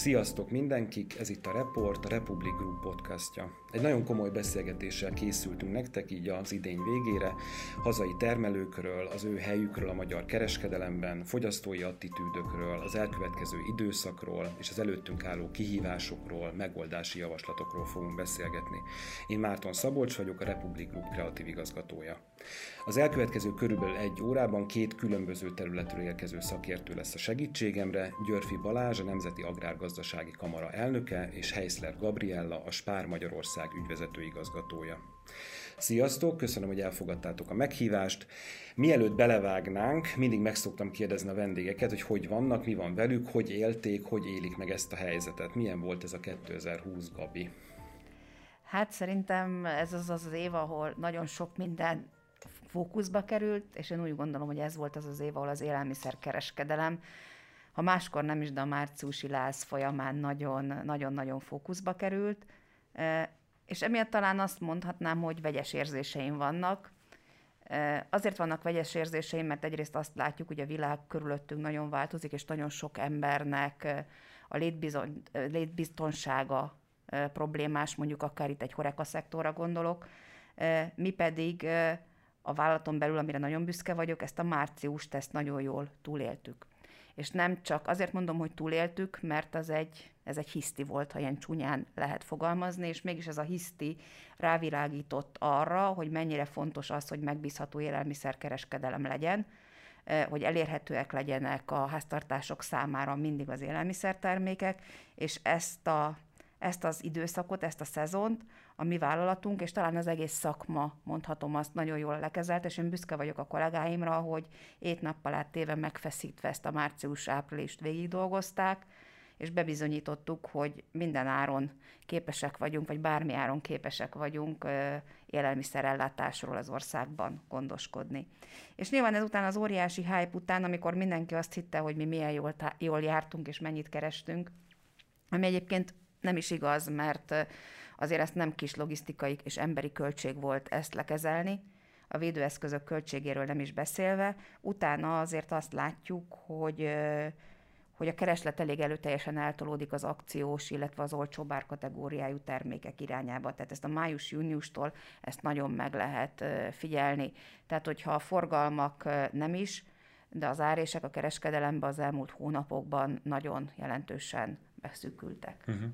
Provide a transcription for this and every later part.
Sziasztok mindenkik, ez itt a Report, a Republic Group podcastja. Egy nagyon komoly beszélgetéssel készültünk nektek így az idény végére, hazai termelőkről, az ő helyükről a magyar kereskedelemben, fogyasztói attitűdökről, az elkövetkező időszakról és az előttünk álló kihívásokról, megoldási javaslatokról fogunk beszélgetni. Én Márton Szabolcs vagyok, a Republic Group kreatív igazgatója. Az elkövetkező körülbelül egy órában két különböző területről érkező szakértő lesz a segítségemre, Györfi Balázs, a Nemzeti Agrárgazdasági Kamara elnöke, és Heisler Gabriella, a Spár Magyarország ügyvezető igazgatója. Sziasztok, köszönöm, hogy elfogadtátok a meghívást. Mielőtt belevágnánk, mindig meg szoktam kérdezni a vendégeket, hogy hogy vannak, mi van velük, hogy élték, hogy élik meg ezt a helyzetet. Milyen volt ez a 2020, Gabi? Hát szerintem ez az az év, ahol nagyon sok minden fókuszba került, és én úgy gondolom, hogy ez volt az az év, ahol az élelmiszerkereskedelem, ha máskor nem is, de a márciusi láz folyamán nagyon-nagyon fókuszba került, e, és emiatt talán azt mondhatnám, hogy vegyes érzéseim vannak. E, azért vannak vegyes érzéseim, mert egyrészt azt látjuk, hogy a világ körülöttünk nagyon változik, és nagyon sok embernek e, a létbizony, létbiztonsága problémás, mondjuk akár itt egy horeka szektorra gondolok, mi pedig a vállalaton belül, amire nagyon büszke vagyok, ezt a márciust, ezt nagyon jól túléltük. És nem csak azért mondom, hogy túléltük, mert az egy, ez egy hiszti volt, ha ilyen csúnyán lehet fogalmazni, és mégis ez a hiszti rávilágított arra, hogy mennyire fontos az, hogy megbízható élelmiszerkereskedelem legyen, eh, hogy elérhetőek legyenek a háztartások számára mindig az élelmiszertermékek, és ezt, a, ezt az időszakot, ezt a szezont a mi vállalatunk, és talán az egész szakma, mondhatom azt, nagyon jól lekezelt, és én büszke vagyok a kollégáimra, hogy ét nappal áttéve megfeszítve ezt a március-áprilist végig dolgozták, és bebizonyítottuk, hogy minden áron képesek vagyunk, vagy bármi áron képesek vagyunk élelmiszerellátásról az országban gondoskodni. És nyilván ezután az óriási hype után, amikor mindenki azt hitte, hogy mi milyen jól, jól jártunk és mennyit kerestünk, ami egyébként nem is igaz, mert Azért ezt nem kis logisztikai és emberi költség volt ezt lekezelni, a védőeszközök költségéről nem is beszélve. Utána azért azt látjuk, hogy hogy a kereslet elég előteljesen eltolódik az akciós, illetve az olcsó bár kategóriájú termékek irányába. Tehát ezt a május-júniustól ezt nagyon meg lehet figyelni. Tehát, hogyha a forgalmak nem is, de az árések a kereskedelemben az elmúlt hónapokban nagyon jelentősen beszűkültek. Uh-huh.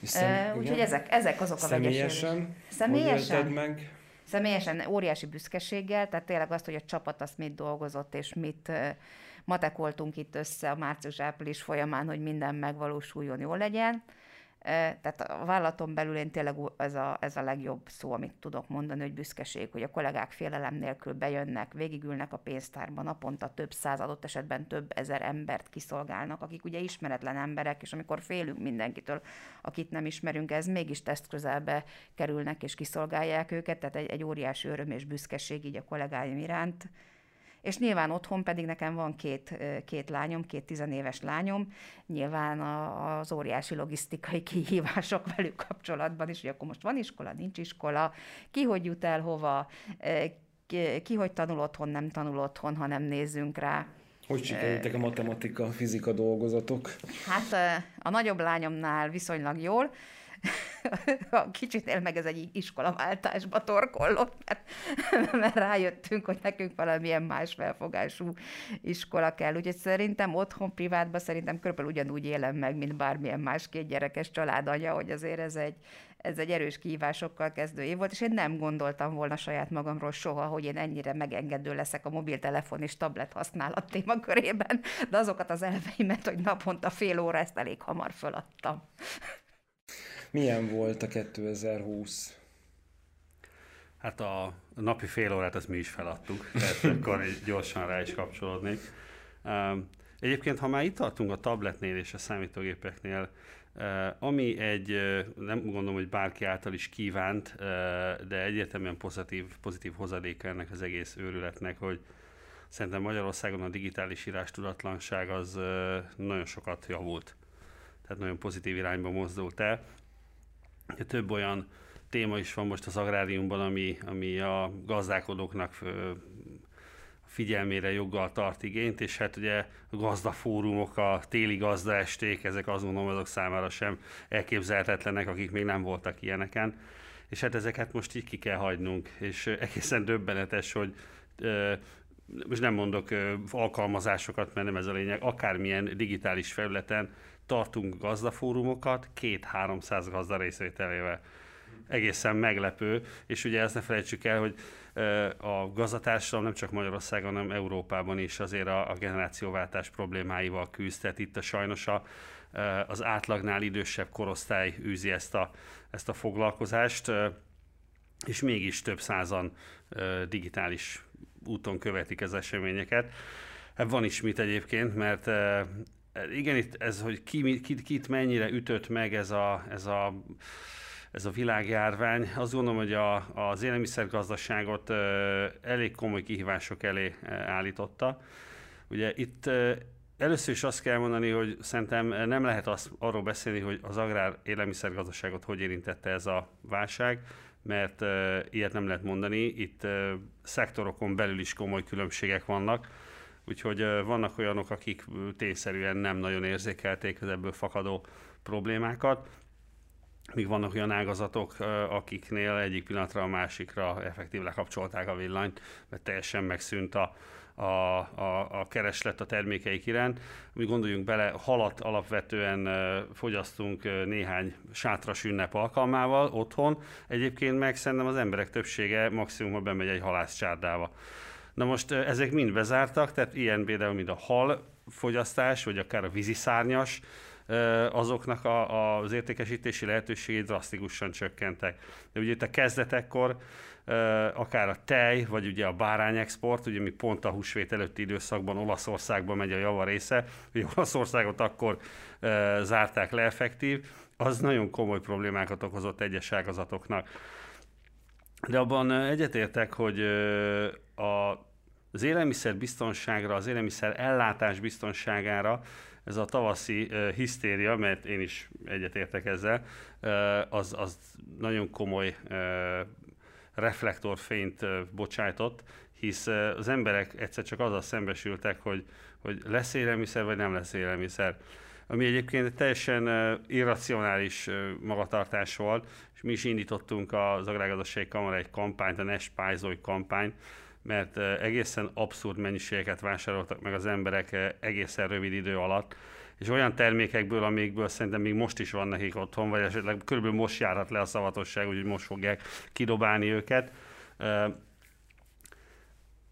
Hiszen, uh, úgyhogy ezek, ezek azok a Személyesen? Személyesen? meg? Személyesen óriási büszkeséggel, tehát tényleg azt, hogy a csapat azt mit dolgozott, és mit matekoltunk itt össze a március-április folyamán, hogy minden megvalósuljon, jól legyen. Tehát a vállalaton belül én tényleg ez a, ez a legjobb szó, amit tudok mondani, hogy büszkeség, hogy a kollégák félelem nélkül bejönnek, végigülnek a pénztárban, naponta több száz, adott esetben több ezer embert kiszolgálnak, akik ugye ismeretlen emberek, és amikor félünk mindenkitől, akit nem ismerünk, ez mégis teszt közelbe kerülnek és kiszolgálják őket, tehát egy, egy óriási öröm és büszkeség így a kollégáim iránt és nyilván otthon pedig nekem van két, két lányom, két tizenéves lányom, nyilván az óriási logisztikai kihívások velük kapcsolatban is, hogy akkor most van iskola, nincs iskola, ki hogy jut el hova, ki, ki hogy tanul otthon, nem tanul otthon, ha nem nézzünk rá. Hogy sikerültek a matematika, fizika dolgozatok? Hát a nagyobb lányomnál viszonylag jól, kicsit meg ez egy iskolaváltásba torkollott, mert, mert rájöttünk, hogy nekünk valamilyen más felfogású iskola kell. Úgyhogy szerintem otthon, privátban szerintem körülbelül ugyanúgy élem meg, mint bármilyen más két gyerekes családanya, hogy azért ez egy, ez egy erős kihívásokkal kezdő év volt, és én nem gondoltam volna saját magamról soha, hogy én ennyire megengedő leszek a mobiltelefon és tablet használat témakörében, de azokat az elveimet, hogy naponta fél óra ezt elég hamar föladtam. Milyen volt a 2020? Hát a napi fél órát ezt mi is feladtuk, tehát akkor gyorsan rá is kapcsolódnék. Egyébként, ha már itt tartunk a tabletnél és a számítógépeknél, ami egy, nem gondolom, hogy bárki által is kívánt, de egyértelműen pozitív, pozitív hozadéka ennek az egész őrületnek, hogy szerintem Magyarországon a digitális írás tudatlanság az nagyon sokat javult. Tehát nagyon pozitív irányba mozdult el. Több olyan téma is van most az agráriumban, ami, ami a gazdálkodóknak figyelmére joggal tart igényt, és hát ugye a gazdafórumok, a téli gazdaesték, ezek azt gondolom azok számára sem elképzelhetetlenek, akik még nem voltak ilyeneken. És hát ezeket most így ki kell hagynunk, és egészen döbbenetes, hogy most nem mondok alkalmazásokat, mert nem ez a lényeg, akármilyen digitális felületen tartunk gazdafórumokat, két-háromszáz gazda részvételével. Egészen meglepő, és ugye ezt ne felejtsük el, hogy a gazdatársadalom nem csak Magyarországon, hanem Európában is azért a, a generációváltás problémáival küzd. Tehát itt a sajnos a, az átlagnál idősebb korosztály űzi ezt a, ezt a foglalkozást, és mégis több százan digitális úton követik az eseményeket. Hát van is mit egyébként, mert igen, itt ez, hogy ki, ki, kit mennyire ütött meg ez a, ez a ez a világjárvány. Azt gondolom, hogy a, az élelmiszergazdaságot elég komoly kihívások elé állította. Ugye itt először is azt kell mondani, hogy szerintem nem lehet azt, arról beszélni, hogy az agrár élelmiszergazdaságot hogy érintette ez a válság, mert ilyet nem lehet mondani. Itt szektorokon belül is komoly különbségek vannak, úgyhogy vannak olyanok, akik tényszerűen nem nagyon érzékelték az ebből fakadó problémákat míg vannak olyan ágazatok, akiknél egyik pillanatra a másikra effektív lekapcsolták a villanyt, mert teljesen megszűnt a, a, a, a kereslet a termékeik iránt. Mi gondoljunk bele, halat alapvetően fogyasztunk néhány sátras ünnep alkalmával otthon, egyébként meg szerintem az emberek többsége maximum bemegy egy halászcsárdába. Na most ezek mind bezártak, tehát ilyen például, mint a hal fogyasztás, vagy akár a víziszárnyas, azoknak a, az értékesítési lehetőségei drasztikusan csökkentek. De ugye itt a kezdetekkor akár a tej, vagy ugye a bárányexport, ugye mi pont a húsvét előtti időszakban Olaszországba megy a java része, ugye Olaszországot akkor zárták le effektív, az nagyon komoly problémákat okozott egyes ágazatoknak. De abban egyetértek, hogy a, az élelmiszer biztonságra, az élelmiszer ellátás biztonságára ez a tavaszi uh, hisztéria, mert én is egyetértek ezzel, uh, az, az nagyon komoly uh, reflektorfényt uh, bocsájtott, hisz uh, az emberek egyszer csak azzal szembesültek, hogy, hogy lesz élelmiszer, vagy nem lesz élelmiszer. Ami egyébként teljesen uh, irracionális uh, magatartás volt, és mi is indítottunk az Agrárgazdasági Kamara egy kampányt, a Ne Spájzolj kampányt, mert egészen abszurd mennyiségeket vásároltak meg az emberek egészen rövid idő alatt, és olyan termékekből, amikből szerintem még most is van nekik otthon, vagy esetleg körülbelül most járhat le a szavatosság, úgyhogy most fogják kidobálni őket.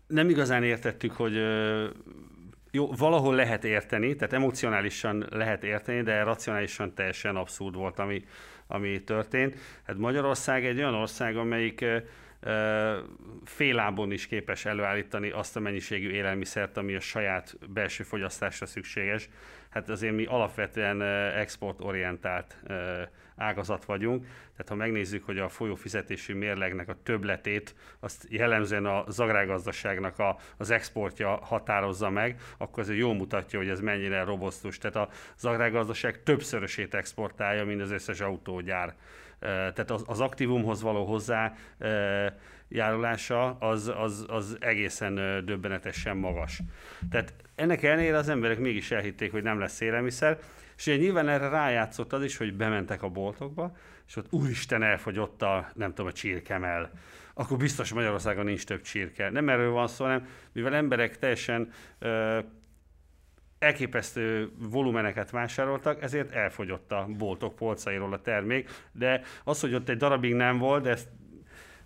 Nem igazán értettük, hogy jó, valahol lehet érteni, tehát emocionálisan lehet érteni, de racionálisan teljesen abszurd volt, ami, ami történt. Hát Magyarország egy olyan ország, amelyik félábon is képes előállítani azt a mennyiségű élelmiszert, ami a saját belső fogyasztásra szükséges. Hát azért mi alapvetően exportorientált ágazat vagyunk, tehát ha megnézzük, hogy a folyófizetési mérlegnek a többletét, azt jellemzően a agrárgazdaságnak a, az exportja határozza meg, akkor ez jó mutatja, hogy ez mennyire robosztus. Tehát az agrárgazdaság többszörösét exportálja, mint az összes autógyár tehát az, az aktívumhoz való hozzá járulása az, az, az egészen döbbenetesen magas. Tehát ennek ellenére az emberek mégis elhitték, hogy nem lesz élelmiszer, és ugye nyilván erre rájátszott az is, hogy bementek a boltokba, és ott úristen elfogyott a, nem tudom, a csirkemel. Akkor biztos Magyarországon nincs több csirke. Nem erről van szó, hanem mivel emberek teljesen elképesztő volumeneket vásároltak, ezért elfogyott a boltok polcairól a termék, de az, hogy ott egy darabig nem volt, ezt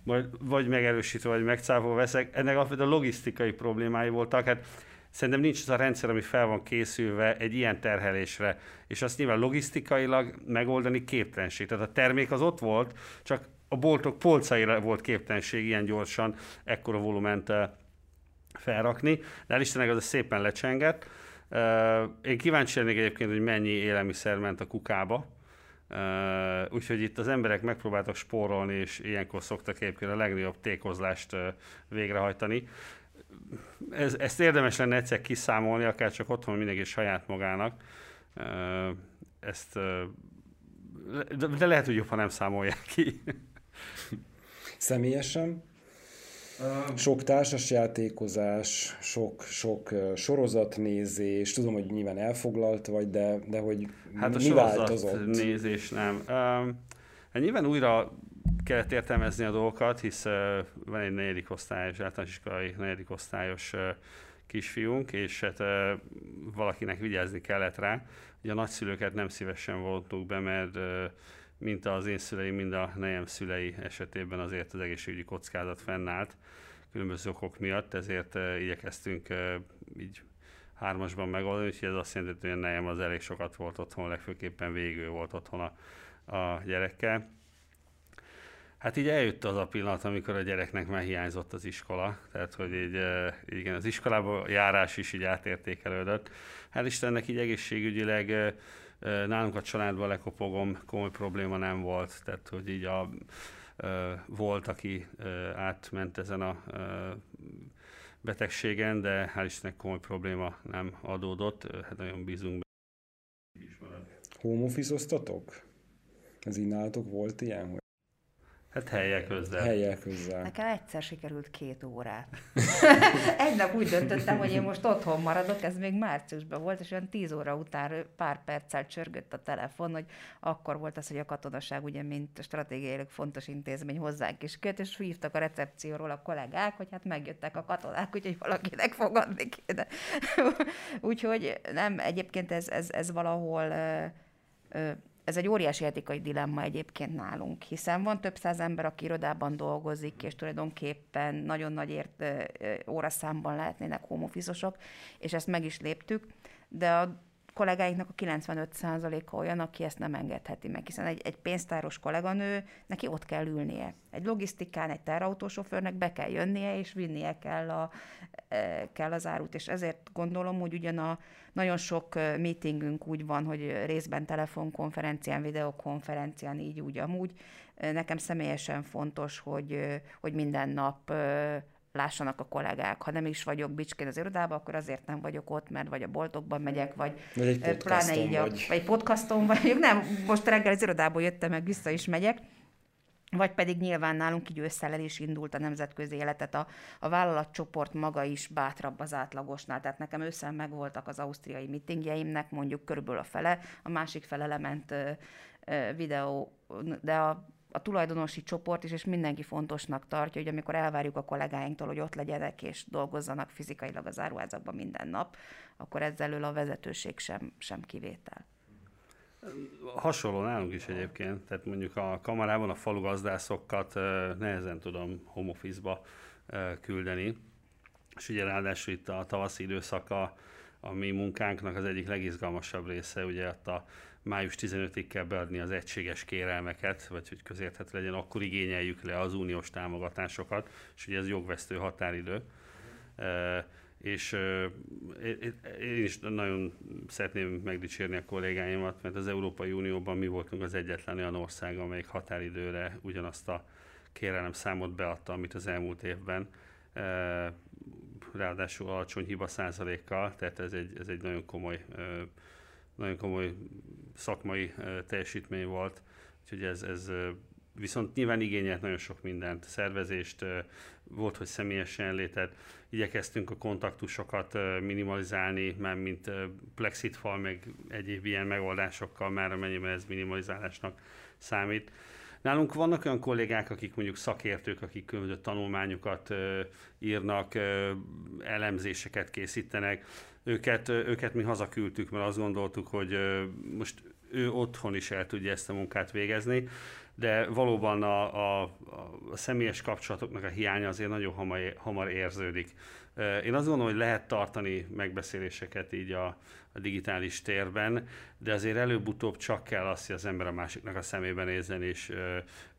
majd vagy megerősítve, vagy megcáfolva veszek, ennek a logisztikai problémái voltak. Hát szerintem nincs az a rendszer, ami fel van készülve egy ilyen terhelésre, és azt nyilván logisztikailag megoldani képtelenség. Tehát a termék az ott volt, csak a boltok polcaira volt képtelenség ilyen gyorsan ekkora volument eh, felrakni, de Istennek az szépen lecsengett. Én kíváncsi lennék egyébként, hogy mennyi élelmiszer ment a kukába, úgyhogy itt az emberek megpróbáltak spórolni, és ilyenkor szoktak egyébként a legnagyobb tékozlást végrehajtani. Ez, ezt érdemes lenne egyszer kiszámolni, akár csak otthon mindenki saját magának. Ezt, de lehet, hogy jobb, ha nem számolják ki. Személyesen Sok társasjátékozás, sok, sok sorozatnézés, tudom, hogy nyilván elfoglalt vagy, de, de hogy hát a mi változott? nézés nem. Uh, hát nyilván újra kellett értelmezni a dolgokat, hisz uh, van egy negyedik osztályos, általános iskolai negyedik osztályos uh, kisfiunk, és hát uh, valakinek vigyázni kellett rá. Ugye a nagyszülőket nem szívesen voltunk be, mert uh, mint az én szüleim, mind a nejem szülei esetében azért az egészségügyi kockázat fennállt különböző okok miatt, ezért uh, igyekeztünk uh, így hármasban megoldani, úgyhogy ez azt jelenti, hogy a nejem az elég sokat volt otthon, legfőképpen végül volt otthon a, a gyerekkel. Hát így eljött az a pillanat, amikor a gyereknek már hiányzott az iskola, tehát hogy így, igen, az iskolába járás is így átértékelődött. Hát Istennek így egészségügyileg nálunk a családban lekopogom, komoly probléma nem volt, tehát hogy így a, volt, aki átment ezen a betegségen, de hál' Istennek komoly probléma nem adódott, hát nagyon bízunk be. Home office Ez így nálatok volt ilyen, hogy Hát helyek közel. Helyek közel. Nekem egyszer sikerült két órát. Egy nap úgy döntöttem, hogy én most otthon maradok, ez még márciusban volt, és olyan tíz óra után pár perccel csörgött a telefon, hogy akkor volt az, hogy a katonaság ugye, mint stratégiailag fontos intézmény hozzánk is köt, és hívtak a recepcióról a kollégák, hogy hát megjöttek a katonák, úgyhogy valakinek fogadni kéne. úgyhogy nem, egyébként ez, ez, ez valahol ö, ö, ez egy óriási etikai dilemma egyébként nálunk, hiszen van több száz ember, aki irodában dolgozik, és tulajdonképpen nagyon nagy ért, óraszámban lehetnének homofizosok, és ezt meg is léptük, de a kollégáinknak a 95%-a olyan, aki ezt nem engedheti meg, hiszen egy, egy pénztáros kolléganő, neki ott kell ülnie. Egy logisztikán, egy terautósofőrnek be kell jönnie, és vinnie kell, a, kell az árut, és ezért gondolom, hogy ugyan a, nagyon sok meetingünk úgy van, hogy részben telefonkonferencián, videokonferencián, így úgy, amúgy. Nekem személyesen fontos, hogy, hogy minden nap lássanak a kollégák. Ha nem is vagyok bicskén az irodában, akkor azért nem vagyok ott, mert vagy a boltokban megyek, vagy, vagy egy pláne így a, vagy. vagy podcaston vagyok. Nem, most reggel az irodából jöttem, meg vissza is megyek vagy pedig nyilván nálunk így ősszel is indult a nemzetközi életet, a, a vállalatcsoport maga is bátrabb az átlagosnál, tehát nekem ősszel megvoltak az ausztriai mitingjeimnek, mondjuk körülbelül a fele, a másik fele lement ö, ö, videó, de a a tulajdonosi csoport is, és mindenki fontosnak tartja, hogy amikor elvárjuk a kollégáinktól, hogy ott legyenek és dolgozzanak fizikailag az áruházakban minden nap, akkor ezzel a vezetőség sem, sem kivétel. Hasonló nálunk is egyébként, tehát mondjuk a kamarában a falugazdászokat nehezen tudom home office-ba küldeni, és ugye ráadásul itt a tavaszi időszaka a mi munkánknak az egyik legizgalmasabb része, ugye ott a május 15-ig kell beadni az egységes kérelmeket, vagy hogy közérthető legyen, akkor igényeljük le az uniós támogatásokat, és ugye ez jogvesztő határidő. És én is nagyon szeretném megdicsérni a kollégáimat, mert az Európai Unióban mi voltunk az egyetlen olyan ország, amelyik határidőre ugyanazt a kérelem számot beadta, amit az elmúlt évben, ráadásul alacsony hiba százalékkal, tehát ez egy, ez egy nagyon komoly, nagyon komoly szakmai teljesítmény volt, úgyhogy ez, ez viszont nyilván igényelt nagyon sok mindent, szervezést, volt, hogy személyesen létet, igyekeztünk a kontaktusokat minimalizálni, mert mint plexitfal, meg egyéb ilyen megoldásokkal már amennyiben ez minimalizálásnak számít. Nálunk vannak olyan kollégák, akik mondjuk szakértők, akik különböző tanulmányokat írnak, elemzéseket készítenek. Őket, őket mi hazaküldtük, mert azt gondoltuk, hogy most ő otthon is el tudja ezt a munkát végezni de valóban a, a, a személyes kapcsolatoknak a hiánya azért nagyon hamar, hamar érződik. Én azt gondolom, hogy lehet tartani megbeszéléseket így a, a digitális térben, de azért előbb-utóbb csak kell azt, hogy az ember a másiknak a szemében nézzen, és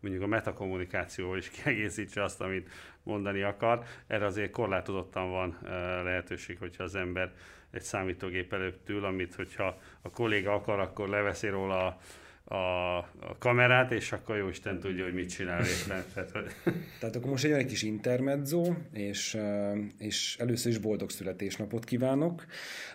mondjuk a metakommunikációval is kiegészítse azt, amit mondani akar. Erre azért korlátozottan van lehetőség, hogyha az ember egy számítógép előtt ül, amit hogyha a kolléga akar, akkor leveszi róla a a, a kamerát, és akkor jó Isten tudja, hogy mit csinál éppen. Tehát, Tehát akkor most egy olyan kis intermezzo, és, és először is boldog születésnapot kívánok,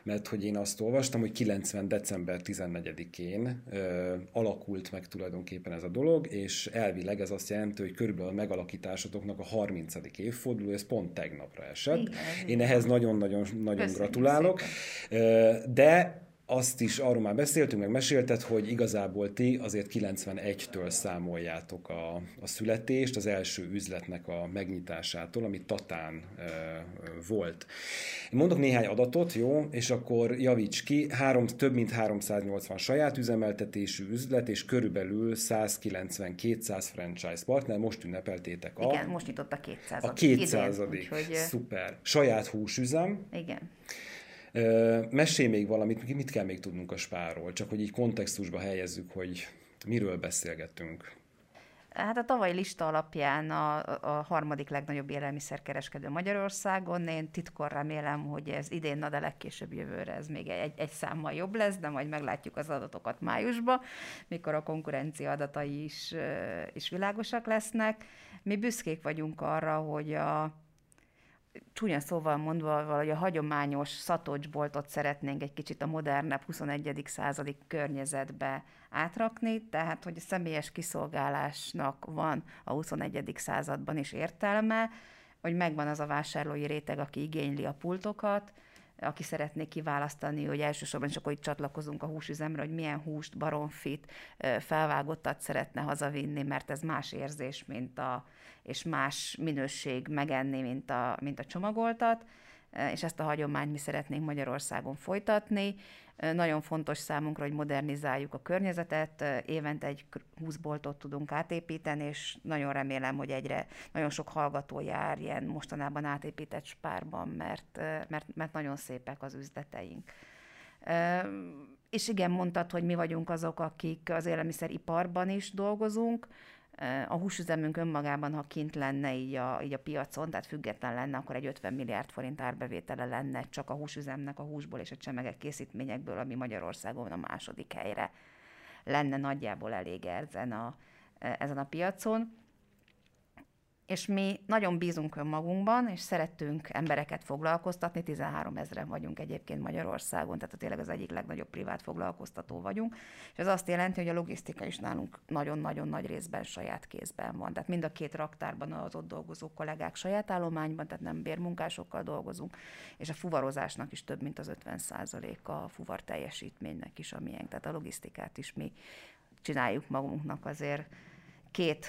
mert hogy én azt olvastam, hogy 90. december 14-én ö, alakult meg tulajdonképpen ez a dolog, és elvileg ez azt jelenti, hogy körülbelül a megalakításotoknak a 30. évforduló, ez pont tegnapra esett. Igen, én ehhez nagyon-nagyon nagyon gratulálok. Szépen. De azt is arról már beszéltünk, meg mesélted, hogy igazából ti azért 91-től számoljátok a, a születést, az első üzletnek a megnyitásától, ami Tatán e, volt. Én mondok néhány adatot, jó, és akkor javíts ki, három, több mint 380 saját üzemeltetésű üzlet, és körülbelül 190-200 franchise partner, most ünnepeltétek a... Igen, most nyitott a 200 A 200 úgyhogy... Szuper. Saját húsüzem. Igen. Mesélj még valamit, mit kell még tudnunk a spárról, csak hogy így kontextusba helyezzük, hogy miről beszélgetünk. Hát a tavalyi lista alapján a, a harmadik legnagyobb élelmiszerkereskedő Magyarországon. Én titkon remélem, hogy ez idén, na de legkésőbb jövőre ez még egy, egy számmal jobb lesz, de majd meglátjuk az adatokat májusban, mikor a konkurencia adatai is, is világosak lesznek. Mi büszkék vagyunk arra, hogy a csúnya szóval mondva, valahogy a hagyományos szatocsboltot szeretnénk egy kicsit a modernebb 21. századi környezetbe átrakni, tehát hogy a személyes kiszolgálásnak van a 21. században is értelme, hogy megvan az a vásárlói réteg, aki igényli a pultokat, aki szeretné kiválasztani, hogy elsősorban csak hogy csatlakozunk a húsüzemre, hogy milyen húst, baromfit, felvágottat szeretne hazavinni, mert ez más érzés, mint a, és más minőség megenni, mint a, mint a csomagoltat, és ezt a hagyományt mi szeretnénk Magyarországon folytatni. Nagyon fontos számunkra, hogy modernizáljuk a környezetet, évente egy 20 boltot tudunk átépíteni, és nagyon remélem, hogy egyre nagyon sok hallgató jár ilyen mostanában átépített spárban, mert, mert, mert nagyon szépek az üzleteink. És igen, mondtad, hogy mi vagyunk azok, akik az élelmiszeriparban is dolgozunk, a húsüzemünk önmagában, ha kint lenne így a, így a piacon, tehát független lenne, akkor egy 50 milliárd forint árbevétele lenne csak a húsüzemnek a húsból és a csemegek készítményekből, ami Magyarországon a második helyre lenne nagyjából elég ezen a, ezen a piacon és mi nagyon bízunk önmagunkban, és szeretünk embereket foglalkoztatni, 13 ezeren vagyunk egyébként Magyarországon, tehát tényleg az egyik legnagyobb privát foglalkoztató vagyunk, és ez azt jelenti, hogy a logisztika is nálunk nagyon-nagyon nagy részben saját kézben van. Tehát mind a két raktárban az ott dolgozó kollégák saját állományban, tehát nem bérmunkásokkal dolgozunk, és a fuvarozásnak is több, mint az 50% a fuvar teljesítménynek is, amilyen, tehát a logisztikát is mi csináljuk magunknak azért két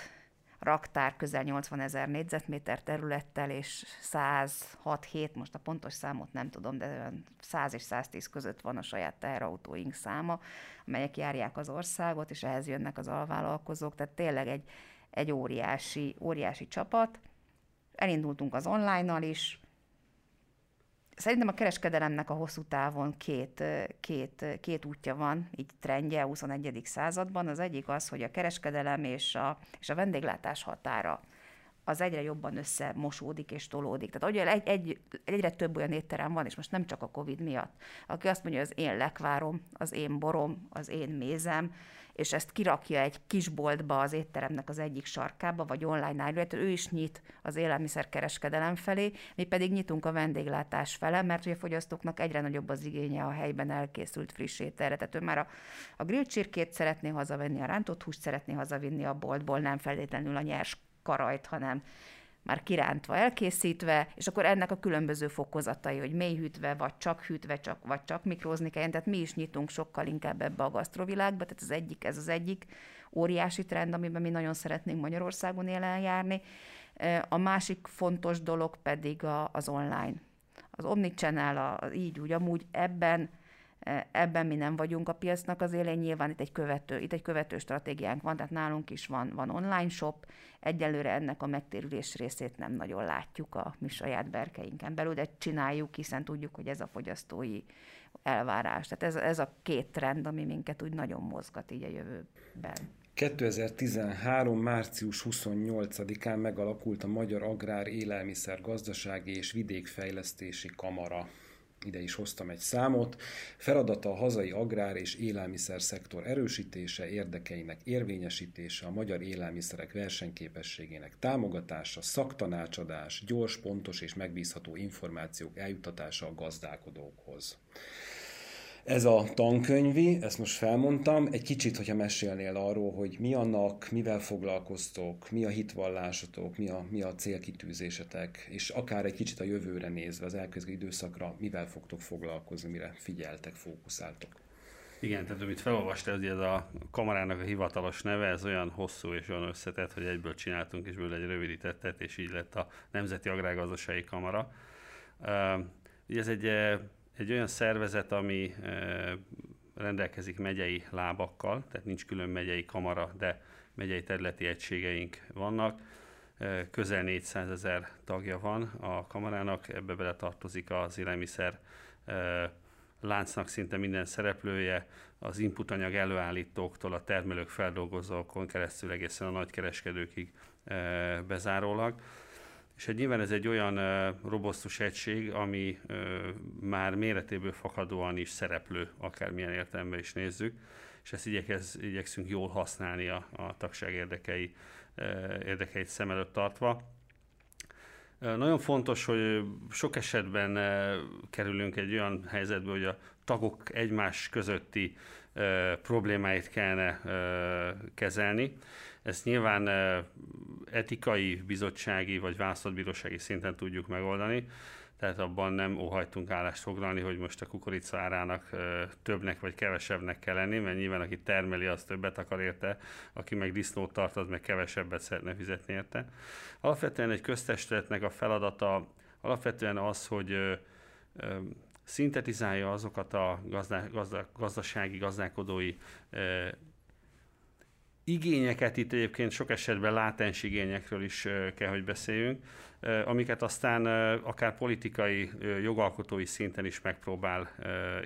raktár közel 80 ezer négyzetméter területtel, és 106-7, most a pontos számot nem tudom, de olyan 100 és 110 között van a saját teherautóink száma, amelyek járják az országot, és ehhez jönnek az alvállalkozók, tehát tényleg egy, egy óriási, óriási csapat. Elindultunk az online-nal is, Szerintem a kereskedelemnek a hosszú távon két, két, két útja van, így trendje a 21. században. Az egyik az, hogy a kereskedelem és a, és a vendéglátás határa az egyre jobban összemosódik és tolódik. Tehát hogy egy, egy, egyre több olyan étterem van, és most nem csak a Covid miatt, aki azt mondja, hogy az én lekvárom, az én borom, az én mézem, és ezt kirakja egy kisboltba az étteremnek az egyik sarkába, vagy online álló, ő is nyit az élelmiszerkereskedelem felé, mi pedig nyitunk a vendéglátás fele, mert ugye a fogyasztóknak egyre nagyobb az igénye a helyben elkészült friss ételre. Tehát ő már a, a grill csirkét szeretné hazavenni, a rántott húst szeretné hazavinni a boltból, nem feltétlenül a nyers karajt, hanem már kirántva, elkészítve, és akkor ennek a különböző fokozatai, hogy mélyhűtve, vagy csak hűtve, csak, vagy csak mikrózni kell. Tehát mi is nyitunk sokkal inkább ebbe a gasztrovilágba, tehát az egyik, ez az egyik óriási trend, amiben mi nagyon szeretnénk Magyarországon élen járni. A másik fontos dolog pedig a, az online. Az omnichannel, a, így úgy, amúgy ebben Ebben mi nem vagyunk a piacnak az élén, nyilván itt egy követő, itt egy követő stratégiánk van, tehát nálunk is van, van online shop, egyelőre ennek a megtérülés részét nem nagyon látjuk a mi saját berkeinken belül, de csináljuk, hiszen tudjuk, hogy ez a fogyasztói elvárás. Tehát ez, ez a két trend, ami minket úgy nagyon mozgat így a jövőben. 2013. március 28-án megalakult a Magyar Agrár Élelmiszer Gazdasági és Vidékfejlesztési Kamara ide is hoztam egy számot. Feladata a hazai agrár és élelmiszer szektor erősítése, érdekeinek érvényesítése, a magyar élelmiszerek versenyképességének támogatása, szaktanácsadás, gyors, pontos és megbízható információk eljutatása a gazdálkodókhoz. Ez a tankönyvi, ezt most felmondtam, egy kicsit, hogyha mesélnél arról, hogy mi annak, mivel foglalkoztok, mi a hitvallásotok, mi a, mi a célkitűzésetek, és akár egy kicsit a jövőre nézve, az elkövetkező időszakra, mivel fogtok foglalkozni, mire figyeltek, fókuszáltok. Igen, tehát amit felolvastál, hogy ez a kamarának a hivatalos neve, ez olyan hosszú és olyan összetett, hogy egyből csináltunk, és belőle egy rövidítettet, és így lett a Nemzeti Agrárgazdasági Kamara. Uh, ez egy egy olyan szervezet, ami rendelkezik megyei lábakkal, tehát nincs külön megyei kamara, de megyei területi egységeink vannak. Közel 400 ezer tagja van a kamarának, ebbe bele tartozik az élelmiszer láncnak szinte minden szereplője, az inputanyag előállítóktól a termelők feldolgozókon keresztül egészen a nagykereskedőkig bezárólag. És egy nyilván ez egy olyan robosztus egység, ami már méretéből fakadóan is szereplő, akármilyen értelemben is nézzük, és ezt igyekez, igyekszünk jól használni a, a tagság érdekei, érdekeit szem előtt tartva. Nagyon fontos, hogy sok esetben kerülünk egy olyan helyzetbe, hogy a tagok egymás közötti problémáit kellene kezelni. Ezt nyilván etikai, bizottsági vagy választott szinten tudjuk megoldani, tehát abban nem óhajtunk állást foglalni, hogy most a kukorica árának többnek vagy kevesebbnek kell lenni, mert nyilván aki termeli, az többet akar érte, aki meg disznót tart, az meg kevesebbet szeretne fizetni érte. Alapvetően egy köztestületnek a feladata alapvetően az, hogy szintetizálja azokat a gazda, gazda, gazdasági, gazdálkodói igényeket, itt egyébként sok esetben látens igényekről is kell, hogy beszéljünk, amiket aztán akár politikai, jogalkotói szinten is megpróbál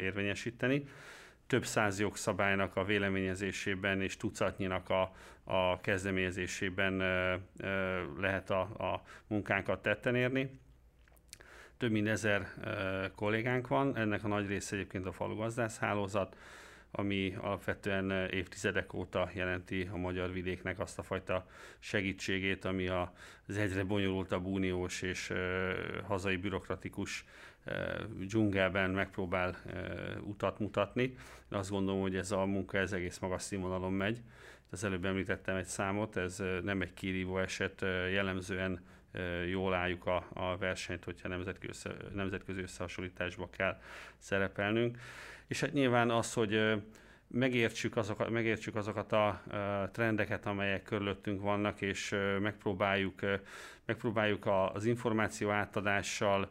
érvényesíteni. Több száz jogszabálynak a véleményezésében és tucatnyinak a, a kezdeményezésében lehet a, a munkánkat tetten érni. Több mint ezer kollégánk van, ennek a nagy része egyébként a falugazdász hálózat, ami alapvetően eh, évtizedek óta jelenti a magyar vidéknek azt a fajta segítségét, ami az egyre bonyolultabb uniós és eh, hazai bürokratikus eh, dzsungelben megpróbál utat mutatni. Én azt gondolom, hogy ez a munka ez egész magas színvonalon megy. Az előbb említettem egy számot, ez nem egy kirívó eset, jellemzően jól álljuk a, a versenyt, hogyha nemzetközi, össze, nemzetközi összehasonlításba kell szerepelnünk. És hát nyilván az, hogy megértsük azokat, megértsük azokat a trendeket, amelyek körülöttünk vannak, és megpróbáljuk, megpróbáljuk az információ átadással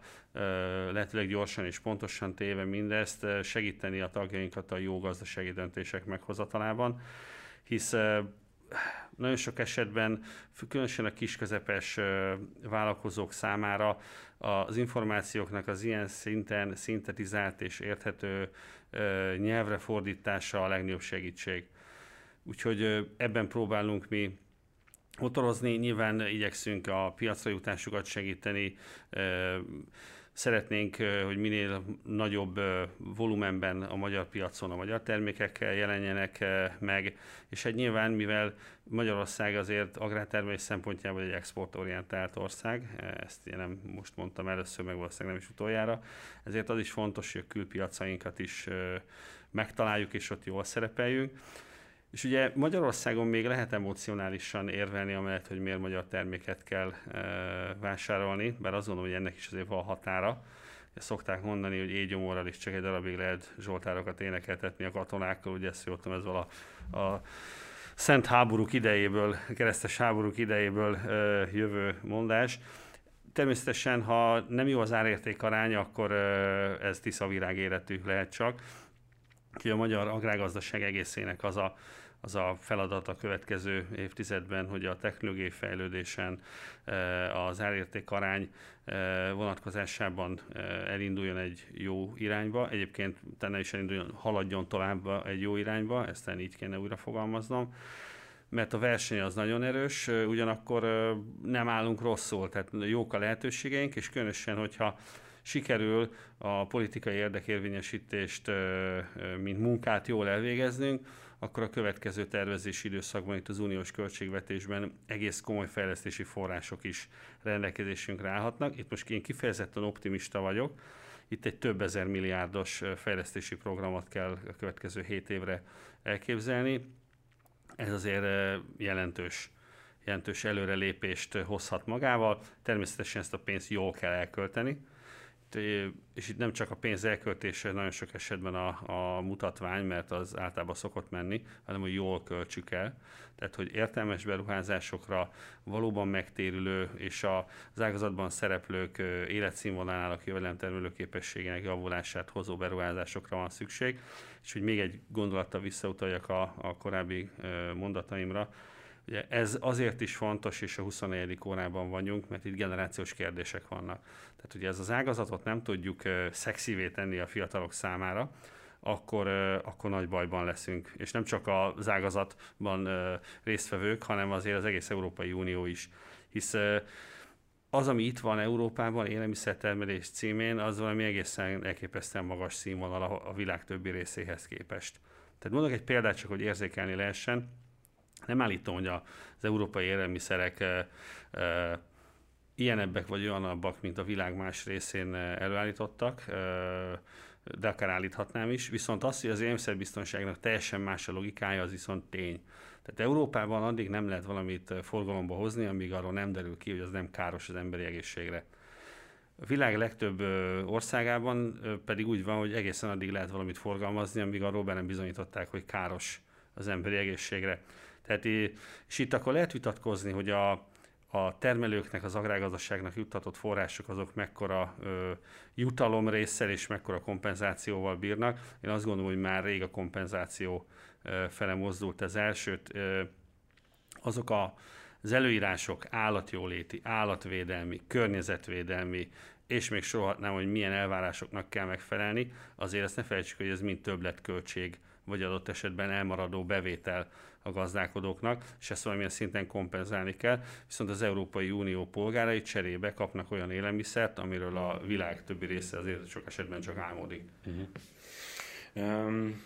lehetőleg gyorsan és pontosan téve mindezt segíteni a tagjainkat a jó gazdasági döntések meghozatalában, hisz nagyon sok esetben, különösen a kisközepes vállalkozók számára az információknak az ilyen szinten szintetizált és érthető nyelvre fordítása a legnagyobb segítség. Úgyhogy ebben próbálunk mi motorozni, nyilván igyekszünk a piacra jutásukat segíteni, Szeretnénk, hogy minél nagyobb volumenben a magyar piacon a magyar termékek jelenjenek meg, és egy nyilván, mivel Magyarország azért agrártermelés szempontjából egy exportorientált ország, ezt én nem most mondtam először, meg valószínűleg nem is utoljára, ezért az is fontos, hogy a külpiacainkat is megtaláljuk, és ott jól szerepeljünk. És ugye Magyarországon még lehet emocionálisan érvelni, amellett, hogy miért magyar terméket kell e, vásárolni, bár azt gondolom, hogy ennek is azért van határa. Ugye szokták mondani, hogy égyomorral is csak egy darabig lehet zsoltárokat énekeltetni a katonákkal, ugye ezt jöttem ez vala a szent háborúk idejéből, keresztes háborúk idejéből e, jövő mondás. Természetesen, ha nem jó az árérték aránya, akkor e, ez tiszavirág életű lehet csak. Úgyhogy a magyar agrárgazdaság egészének az a az a feladat a következő évtizedben, hogy a technológiai fejlődésen eh, az elérték arány eh, vonatkozásában eh, elinduljon egy jó irányba. Egyébként tenne is elinduljon, haladjon tovább egy jó irányba, ezt így kéne újra fogalmaznom mert a verseny az nagyon erős, ugyanakkor nem állunk rosszul, tehát jók a lehetőségeink, és különösen, hogyha sikerül a politikai érdekérvényesítést, mint munkát jól elvégeznünk, akkor a következő tervezési időszakban itt az uniós költségvetésben egész komoly fejlesztési források is rendelkezésünkre állhatnak. Itt most én kifejezetten optimista vagyok. Itt egy több ezer milliárdos fejlesztési programot kell a következő 7 évre elképzelni. Ez azért jelentős jelentős előrelépést hozhat magával. Természetesen ezt a pénzt jól kell elkölteni, és itt nem csak a pénz elköltése nagyon sok esetben a, a mutatvány, mert az általában szokott menni, hanem hogy jól költsük el. Tehát, hogy értelmes beruházásokra, valóban megtérülő és az ágazatban szereplők életszínvonalának, jövedelemtermelő képességének javulását hozó beruházásokra van szükség. És hogy még egy gondolattal visszautaljak a, a korábbi mondataimra, Ugye ez azért is fontos, és a 24. órában vagyunk, mert itt generációs kérdések vannak. Tehát ugye ez az ágazatot nem tudjuk szexivé tenni a fiatalok számára, akkor, akkor nagy bajban leszünk. És nem csak az ágazatban résztvevők, hanem azért az egész Európai Unió is. Hisz az, ami itt van Európában, élelmiszertermelés címén, az valami egészen elképesztően magas színvonal a világ többi részéhez képest. Tehát mondok egy példát csak, hogy érzékelni lehessen nem állítom, hogy az európai élelmiszerek ilyenebbek vagy olyanabbak, mint a világ más részén előállítottak, de akár állíthatnám is. Viszont az, hogy az élelmiszerbiztonságnak teljesen más a logikája, az viszont tény. Tehát Európában addig nem lehet valamit forgalomba hozni, amíg arról nem derül ki, hogy az nem káros az emberi egészségre. A világ legtöbb országában pedig úgy van, hogy egészen addig lehet valamit forgalmazni, amíg arról be nem bizonyították, hogy káros az emberi egészségre. Tehát, és itt akkor lehet vitatkozni, hogy a, a termelőknek, az agrárgazdaságnak juttatott források azok mekkora ö, jutalom résszel és mekkora kompenzációval bírnak. Én azt gondolom, hogy már rég a kompenzáció ö, fele mozdult ez elsőt. Ö, azok a, az előírások állatjóléti, állatvédelmi, környezetvédelmi, és még sorolhatnám, hogy milyen elvárásoknak kell megfelelni, azért ezt ne felejtsük, hogy ez mind többletköltség, vagy adott esetben elmaradó bevétel a gazdálkodóknak, és ezt valamilyen szinten kompenzálni kell, viszont az Európai Unió polgárai cserébe kapnak olyan élelmiszert, amiről a világ többi része azért sok esetben csak álmodik. Uh-huh. Um,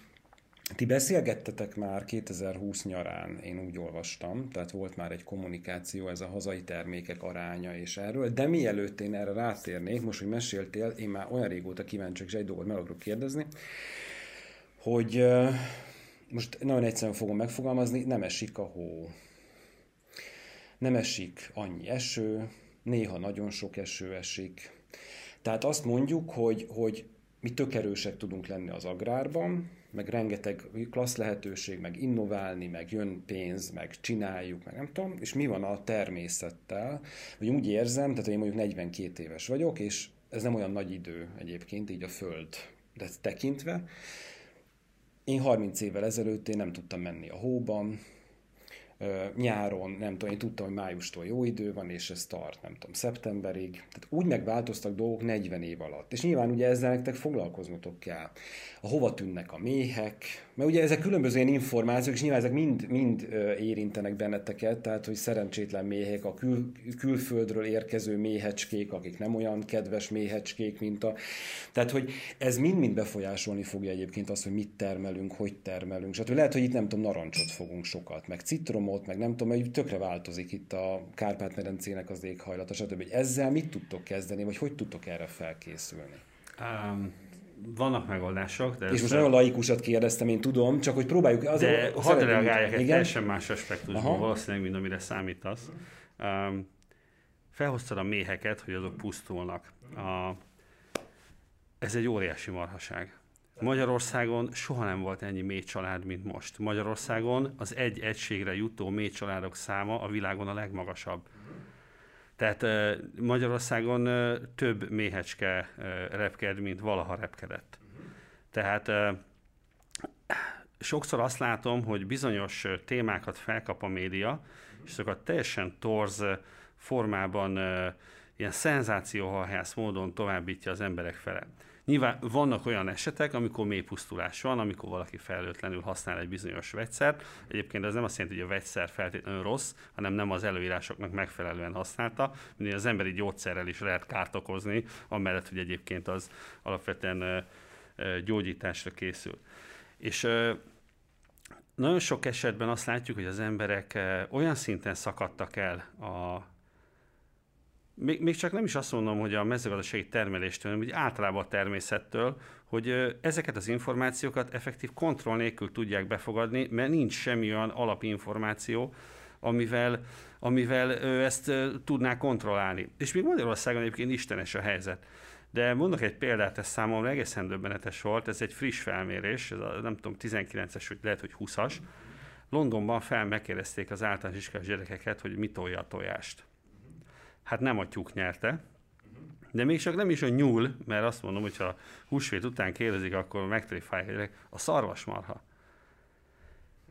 ti beszélgettetek már 2020 nyarán, én úgy olvastam, tehát volt már egy kommunikáció, ez a hazai termékek aránya és erről, de mielőtt én erre rátérnék, most, hogy meséltél, én már olyan régóta kíváncsi, és egy dolgot meg akarok kérdezni, hogy most nagyon egyszerűen fogom megfogalmazni, nem esik a hó. Nem esik annyi eső, néha nagyon sok eső esik. Tehát azt mondjuk, hogy, hogy mi tök erősek tudunk lenni az agrárban, meg rengeteg klassz lehetőség, meg innoválni, meg jön pénz, meg csináljuk, meg nem tudom, és mi van a természettel, vagy úgy érzem, tehát én mondjuk 42 éves vagyok, és ez nem olyan nagy idő egyébként, így a föld de tekintve, én 30 évvel ezelőtt én nem tudtam menni a hóban, nyáron, nem tudom, én tudtam, hogy májustól jó idő van, és ez tart, nem tudom, szeptemberig. Tehát úgy megváltoztak dolgok 40 év alatt. És nyilván ugye ezzel nektek foglalkoznotok kell. A hova tűnnek a méhek, mert ugye ezek különböző ilyen információk, és nyilván ezek mind, mind érintenek benneteket, tehát hogy szerencsétlen méhek, a kül, külföldről érkező méhecskék, akik nem olyan kedves méhecskék, mint a... Tehát, hogy ez mind-mind befolyásolni fogja egyébként azt, hogy mit termelünk, hogy termelünk. Tehát lehet, hogy itt nem tudom, narancsot fogunk sokat, meg citromot, meg nem tudom, hogy tökre változik itt a Kárpát-medencének az éghajlata, stb. Ezzel mit tudtok kezdeni, vagy hogy tudtok erre felkészülni? Um, vannak megoldások. De és most nagyon laikusat kérdeztem, én tudom, csak hogy próbáljuk... Az de hadd reagáljak egy teljesen más aspektusban, valószínűleg, mint amire számítasz. Um, felhoztad a méheket, hogy azok pusztulnak. A, ez egy óriási marhaság. Magyarországon soha nem volt ennyi mély család, mint most. Magyarországon az egy egységre jutó mély családok száma a világon a legmagasabb. Tehát Magyarországon több méhecske repked, mint valaha repkedett. Tehát sokszor azt látom, hogy bizonyos témákat felkap a média, és azokat teljesen torz formában, ilyen szenzációhahász módon továbbítja az emberek fele. Nyilván vannak olyan esetek, amikor mély van, amikor valaki felelőtlenül használ egy bizonyos vegyszert. Egyébként ez nem azt jelenti, hogy a vegyszer feltétlenül rossz, hanem nem az előírásoknak megfelelően használta. Minél az emberi gyógyszerrel is lehet kárt okozni, amellett, hogy egyébként az alapvetően gyógyításra készül. És nagyon sok esetben azt látjuk, hogy az emberek olyan szinten szakadtak el a még, még csak nem is azt mondom, hogy a mezőgazdasági termeléstől, hanem úgy általában a természettől, hogy ezeket az információkat effektív kontroll nélkül tudják befogadni, mert nincs semmi olyan alapinformáció, amivel, amivel ezt tudná kontrollálni. És még Magyarországon egyébként istenes a helyzet. De mondok egy példát, ez számomra egészen döbbenetes volt, ez egy friss felmérés, ez a, nem tudom, 19-es, vagy lehet, hogy 20-as. Londonban fel megkérdezték az általános iskolás gyerekeket, hogy mit tolja a tojást. Hát nem a tyúk nyerte, de még csak nem is a nyúl, mert azt mondom, hogy ha húsvét után kérdezik, akkor megtrifálják, a szarvasmarha.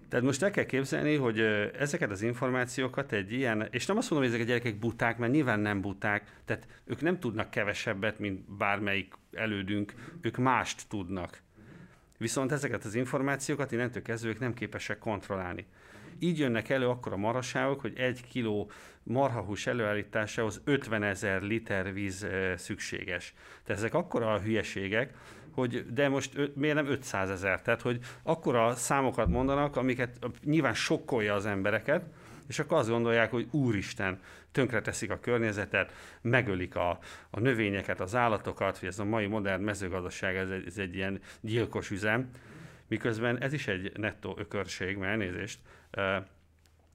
Tehát most el kell képzelni, hogy ezeket az információkat egy ilyen, és nem azt mondom, hogy ezek a gyerekek buták, mert nyilván nem buták, tehát ők nem tudnak kevesebbet, mint bármelyik elődünk, ők mást tudnak. Viszont ezeket az információkat innentől kezdve ők nem képesek kontrollálni. Így jönnek elő akkor a maraságok, hogy egy kiló marhahús előállításához 50 ezer liter víz szükséges. Tehát ezek akkora a hülyeségek, hogy de most miért nem 500 ezer? Tehát, hogy akkora számokat mondanak, amiket nyilván sokkolja az embereket, és akkor azt gondolják, hogy úristen, tönkreteszik a környezetet, megölik a, a növényeket, az állatokat, hogy ez a mai modern mezőgazdaság, ez egy, ez egy ilyen gyilkos üzem, miközben ez is egy nettó ökörség, mert elnézést,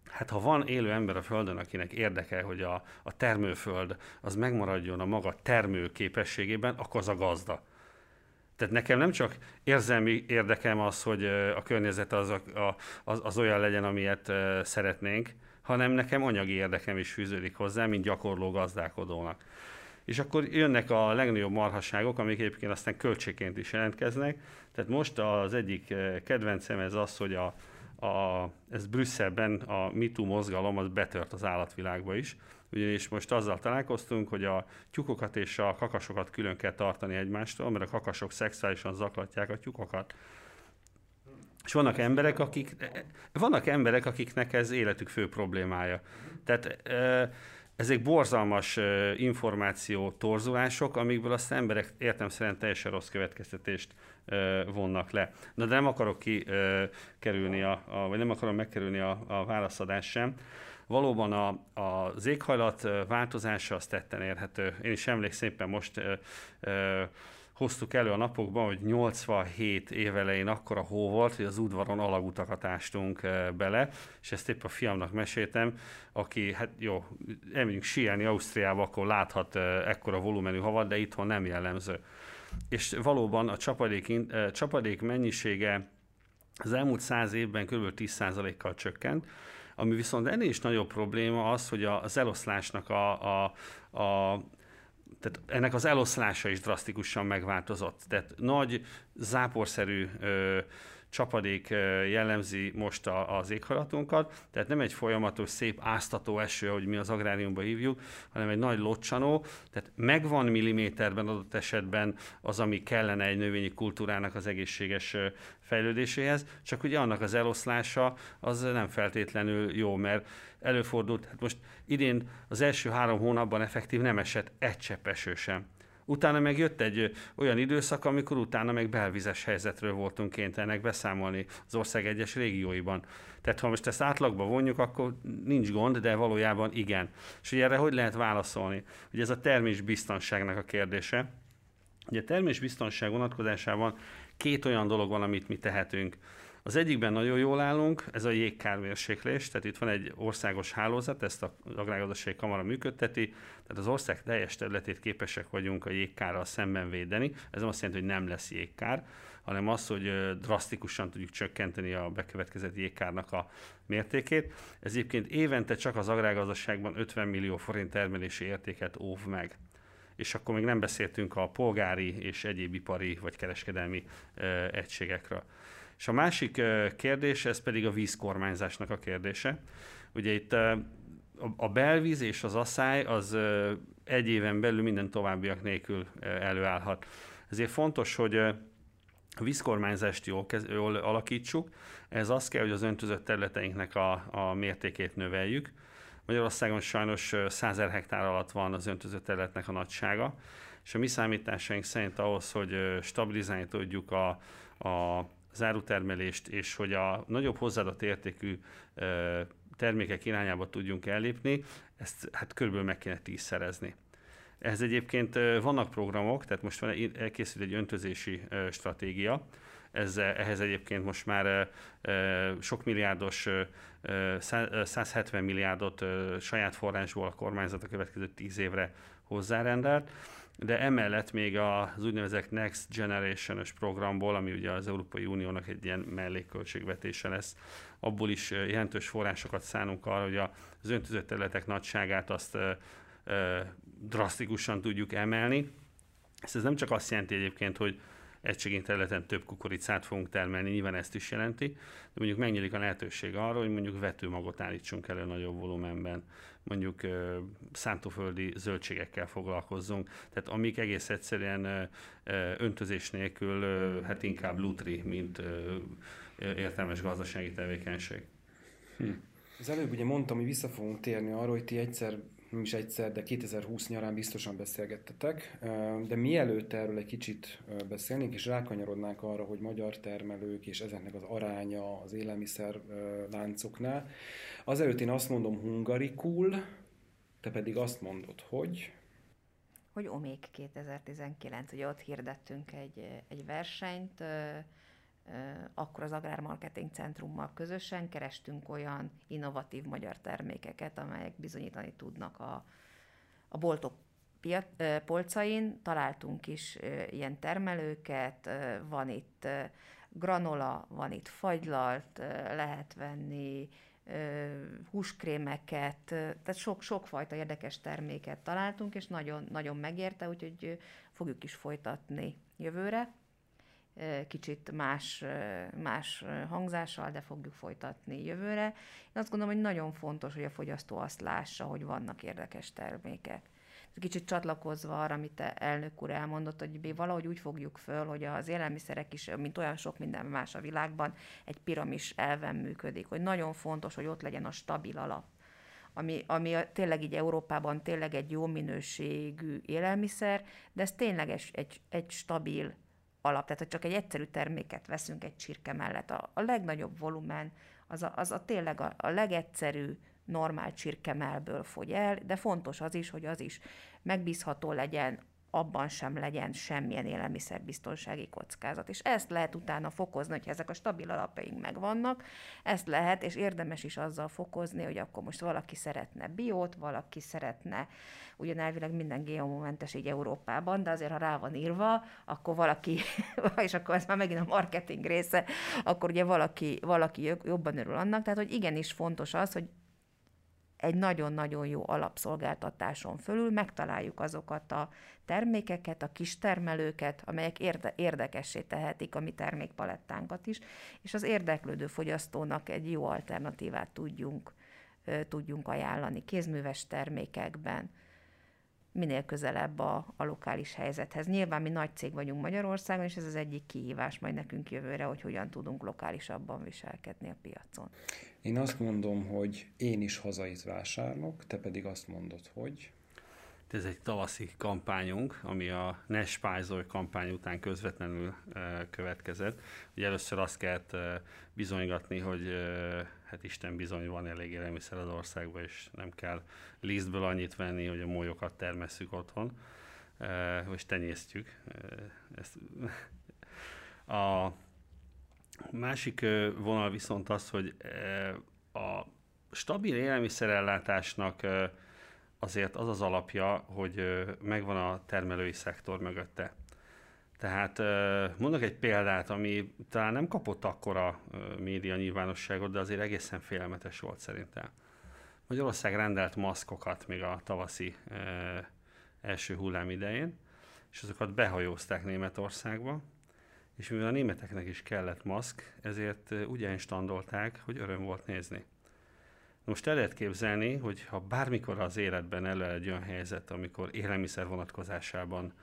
Hát ha van élő ember a Földön, akinek érdeke, hogy a, a termőföld az megmaradjon a maga termő képességében, akkor az a gazda. Tehát nekem nem csak érzelmi érdekem az, hogy a környezet az, a, az, az olyan legyen, amilyet szeretnénk, hanem nekem anyagi érdekem is fűződik hozzá, mint gyakorló gazdálkodónak. És akkor jönnek a legnagyobb marhasságok, amik egyébként aztán költségként is jelentkeznek. Tehát most az egyik kedvencem ez az, hogy a, a, ez Brüsszelben a MeToo mozgalom az betört az állatvilágba is, ugyanis most azzal találkoztunk, hogy a tyúkokat és a kakasokat külön kell tartani egymástól, mert a kakasok szexuálisan zaklatják a tyúkokat. És vannak emberek, akik, vannak emberek, akiknek ez életük fő problémája. Tehát ezek borzalmas információ torzulások, amikből azt emberek értem szerint teljesen rossz következtetést vonnak le. Na de nem akarok ki kerülni, a, a, vagy nem akarom megkerülni a, a válaszadást sem. Valóban a, a, az éghajlat változása az tetten érhető. Én is emlékszem szépen most ö, ö, hoztuk elő a napokban, hogy 87 évelején akkora hó volt, hogy az udvaron alagutakat ástunk bele, és ezt épp a fiamnak meséltem, aki, hát jó, elmegyünk síelni Ausztriába, akkor láthat ekkora volumenű havat, de itthon nem jellemző. És valóban a csapadék, csapadék mennyisége az elmúlt száz évben kb. 10%-kal csökkent, ami viszont ennél is nagyobb probléma az, hogy az eloszlásnak a, a, a tehát ennek az eloszlása is drasztikusan megváltozott. Tehát nagy záporszerű ö, csapadék jellemzi most az éghajlatunkat, tehát nem egy folyamatos, szép áztató eső, ahogy mi az agráriumban hívjuk, hanem egy nagy locsanó, tehát megvan milliméterben adott esetben az, ami kellene egy növényi kultúrának az egészséges fejlődéséhez, csak ugye annak az eloszlása az nem feltétlenül jó, mert előfordult, hát most idén az első három hónapban effektív nem esett egy csepp eső sem. Utána meg jött egy olyan időszak, amikor utána meg belvizes helyzetről voltunk kénytelenek beszámolni az ország egyes régióiban. Tehát ha most ezt átlagba vonjuk, akkor nincs gond, de valójában igen. És ugye erre hogy lehet válaszolni? Ugye ez a termés biztonságnak a kérdése. Ugye a termés biztonság vonatkozásában két olyan dolog van, amit mi tehetünk. Az egyikben nagyon jól állunk, ez a jégkármérséklés, tehát itt van egy országos hálózat, ezt az Agrárgazdasági Kamara működteti, tehát az ország teljes területét képesek vagyunk a jégkárral szemben védeni. Ez nem azt jelenti, hogy nem lesz jégkár, hanem az, hogy drasztikusan tudjuk csökkenteni a bekövetkezett jégkárnak a mértékét. Ez egyébként évente csak az agrárgazdaságban 50 millió forint termelési értéket óv meg és akkor még nem beszéltünk a polgári és egyéb ipari vagy kereskedelmi ö, egységekről. És a másik kérdés, ez pedig a vízkormányzásnak a kérdése. Ugye itt a belvíz és az asszály az egy éven belül minden továbbiak nélkül előállhat. Ez Ezért fontos, hogy a vízkormányzást jól, jól alakítsuk. Ez az kell, hogy az öntözött területeinknek a, a mértékét növeljük. Magyarországon sajnos 100 hektár alatt van az öntözött területnek a nagysága, és a mi számításaink szerint ahhoz, hogy stabilizálni tudjuk a, a zárutermelést, és hogy a nagyobb hozzáadott értékű termékek irányába tudjunk ellépni, ezt hát körülbelül meg kéne tízszerezni. Ez egyébként vannak programok, tehát most van, elkészült egy öntözési stratégia, ez, ehhez egyébként most már sok milliárdos, 170 milliárdot saját forrásból a kormányzat a következő 10 évre hozzárendelt de emellett még az úgynevezett Next Generation-ös programból, ami ugye az Európai Uniónak egy ilyen mellékköltségvetése lesz, abból is jelentős forrásokat szánunk arra, hogy az öntözött területek nagyságát azt drasztikusan tudjuk emelni. Ez nem csak azt jelenti egyébként, hogy egységén területen több kukoricát fogunk termelni, nyilván ezt is jelenti, de mondjuk megnyílik a lehetőség arra, hogy mondjuk vetőmagot állítsunk elő nagyobb volumenben, mondjuk szántóföldi zöldségekkel foglalkozzunk, tehát amik egész egyszerűen öntözés nélkül hát inkább lutri, mint értelmes gazdasági tevékenység. Hm. Az előbb ugye mondtam, hogy vissza fogunk térni arra, hogy ti egyszer nem is egyszer, de 2020 nyarán biztosan beszélgettetek. De mielőtt erről egy kicsit beszélnénk, és rákanyarodnánk arra, hogy magyar termelők és ezeknek az aránya az élelmiszer láncoknál, azelőtt én azt mondom hungarikul, te pedig azt mondod, hogy hogy Omék 2019, ugye ott hirdettünk egy, egy versenyt, akkor az Agrármarketing Centrummal közösen kerestünk olyan innovatív magyar termékeket, amelyek bizonyítani tudnak a, a boltok piac, polcain. Találtunk is ilyen termelőket, van itt granola, van itt fagylalt, lehet venni húskrémeket, tehát sok, sokfajta érdekes terméket találtunk, és nagyon, nagyon megérte, úgyhogy fogjuk is folytatni jövőre kicsit más, más hangzással, de fogjuk folytatni jövőre. Én azt gondolom, hogy nagyon fontos, hogy a fogyasztó azt lássa, hogy vannak érdekes termékek. Kicsit csatlakozva arra, amit elnök úr elmondott, hogy mi valahogy úgy fogjuk föl, hogy az élelmiszerek is, mint olyan sok minden más a világban, egy piramis elven működik, hogy nagyon fontos, hogy ott legyen a stabil alap ami, ami tényleg így Európában tényleg egy jó minőségű élelmiszer, de ez tényleg egy, egy, egy stabil alap, tehát hogy csak egy egyszerű terméket veszünk egy csirke mellett. A, a legnagyobb volumen az a, az a tényleg a, a legegyszerű, normál csirkemelből fogy el, de fontos az is, hogy az is megbízható legyen, abban sem legyen semmilyen élelmiszerbiztonsági kockázat. És ezt lehet utána fokozni, hogyha ezek a stabil alapjaink megvannak, ezt lehet, és érdemes is azzal fokozni, hogy akkor most valaki szeretne biót, valaki szeretne, ugyan elvileg minden GMO-mentes így Európában, de azért, ha rá van írva, akkor valaki, és akkor ez már megint a marketing része, akkor ugye valaki, valaki jobban örül annak, tehát hogy igenis fontos az, hogy egy nagyon-nagyon jó alapszolgáltatáson fölül megtaláljuk azokat a termékeket, a kistermelőket, amelyek érde- érdekessé tehetik a mi termékpalettánkat is, és az érdeklődő fogyasztónak egy jó alternatívát tudjunk, tudjunk ajánlani kézműves termékekben, minél közelebb a, a lokális helyzethez. Nyilván mi nagy cég vagyunk Magyarországon, és ez az egyik kihívás majd nekünk jövőre, hogy hogyan tudunk lokálisabban viselkedni a piacon. Én azt mondom, hogy én is hazait vásárlok, te pedig azt mondod, hogy... Ez egy tavaszi kampányunk, ami a Ne Spájzolj kampány után közvetlenül e, következett. Ugye először azt kellett e, bizonygatni, hogy e, hát Isten bizony van elég élelmiszer az országban, és nem kell lisztből annyit venni, hogy a molyokat termesszük otthon, vagy tenyésztjük. Ezt, a másik vonal viszont az, hogy a stabil élelmiszerellátásnak azért az az alapja, hogy megvan a termelői szektor mögötte. Tehát mondok egy példát, ami talán nem kapott akkora média nyilvánosságot, de azért egészen félelmetes volt szerintem. Magyarország rendelt maszkokat még a tavaszi első hullám idején, és azokat behajózták Németországba, és mivel a németeknek is kellett maszk, ezért úgy instandolták, hogy öröm volt nézni. Most el lehet képzelni, hogy ha bármikor az életben elő egy olyan helyzet, amikor élelmiszer vonatkozásában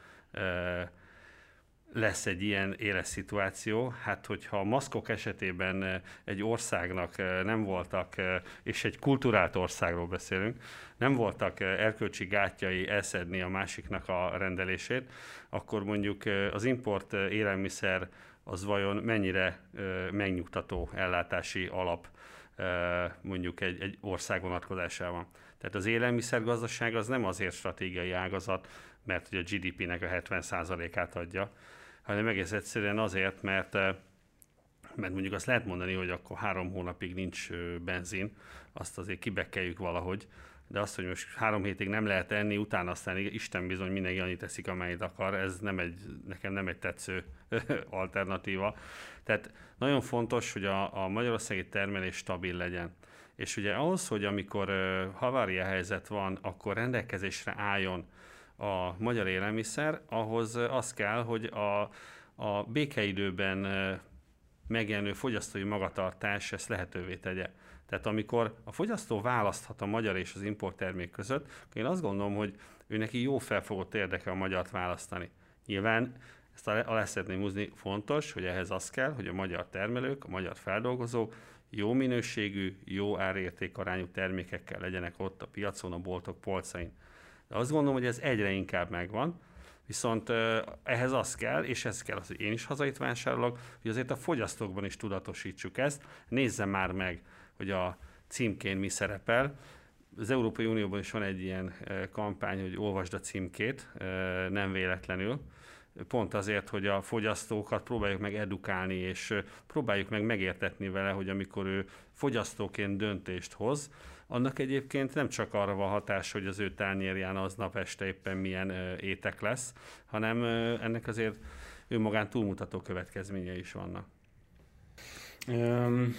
lesz egy ilyen éles szituáció. Hát, hogyha a maszkok esetében egy országnak nem voltak, és egy kulturált országról beszélünk, nem voltak erkölcsi gátjai elszedni a másiknak a rendelését, akkor mondjuk az import élelmiszer az vajon mennyire megnyugtató ellátási alap mondjuk egy, egy ország vonatkozásában. Tehát az élelmiszergazdaság az nem azért stratégiai ágazat, mert hogy a GDP-nek a 70%-át adja, hanem egész egyszerűen azért, mert mert mondjuk azt lehet mondani, hogy akkor három hónapig nincs benzin, azt azért kibekkeljük valahogy, de azt, hogy most három hétig nem lehet enni, utána aztán Isten bizony mindenki annyit teszik, amennyit akar, ez nem egy, nekem nem egy tetsző alternatíva. Tehát nagyon fontos, hogy a, a magyarországi termelés stabil legyen. És ugye ahhoz, hogy amikor havária helyzet van, akkor rendelkezésre álljon a magyar élelmiszer, ahhoz az kell, hogy a, a békeidőben megjelenő fogyasztói magatartás ezt lehetővé tegye. Tehát amikor a fogyasztó választhat a magyar és az importtermék között, akkor én azt gondolom, hogy ő neki jó felfogott érdeke a magyart választani. Nyilván ezt alá szeretném húzni, fontos, hogy ehhez az kell, hogy a magyar termelők, a magyar feldolgozók jó minőségű, jó árértékarányú termékekkel legyenek ott a piacon, a boltok polcain. De azt gondolom, hogy ez egyre inkább megvan, viszont ehhez az kell, és ez kell az, hogy én is hazait vásárolok, hogy azért a fogyasztókban is tudatosítsuk ezt. Nézze már meg, hogy a címkén mi szerepel. Az Európai Unióban is van egy ilyen kampány, hogy olvasd a címkét, nem véletlenül pont azért, hogy a fogyasztókat próbáljuk meg edukálni, és próbáljuk meg megértetni vele, hogy amikor ő fogyasztóként döntést hoz, annak egyébként nem csak arra van hatás, hogy az ő tányérján aznap este éppen milyen étek lesz, hanem ennek azért ő magán túlmutató következményei is vannak. Um,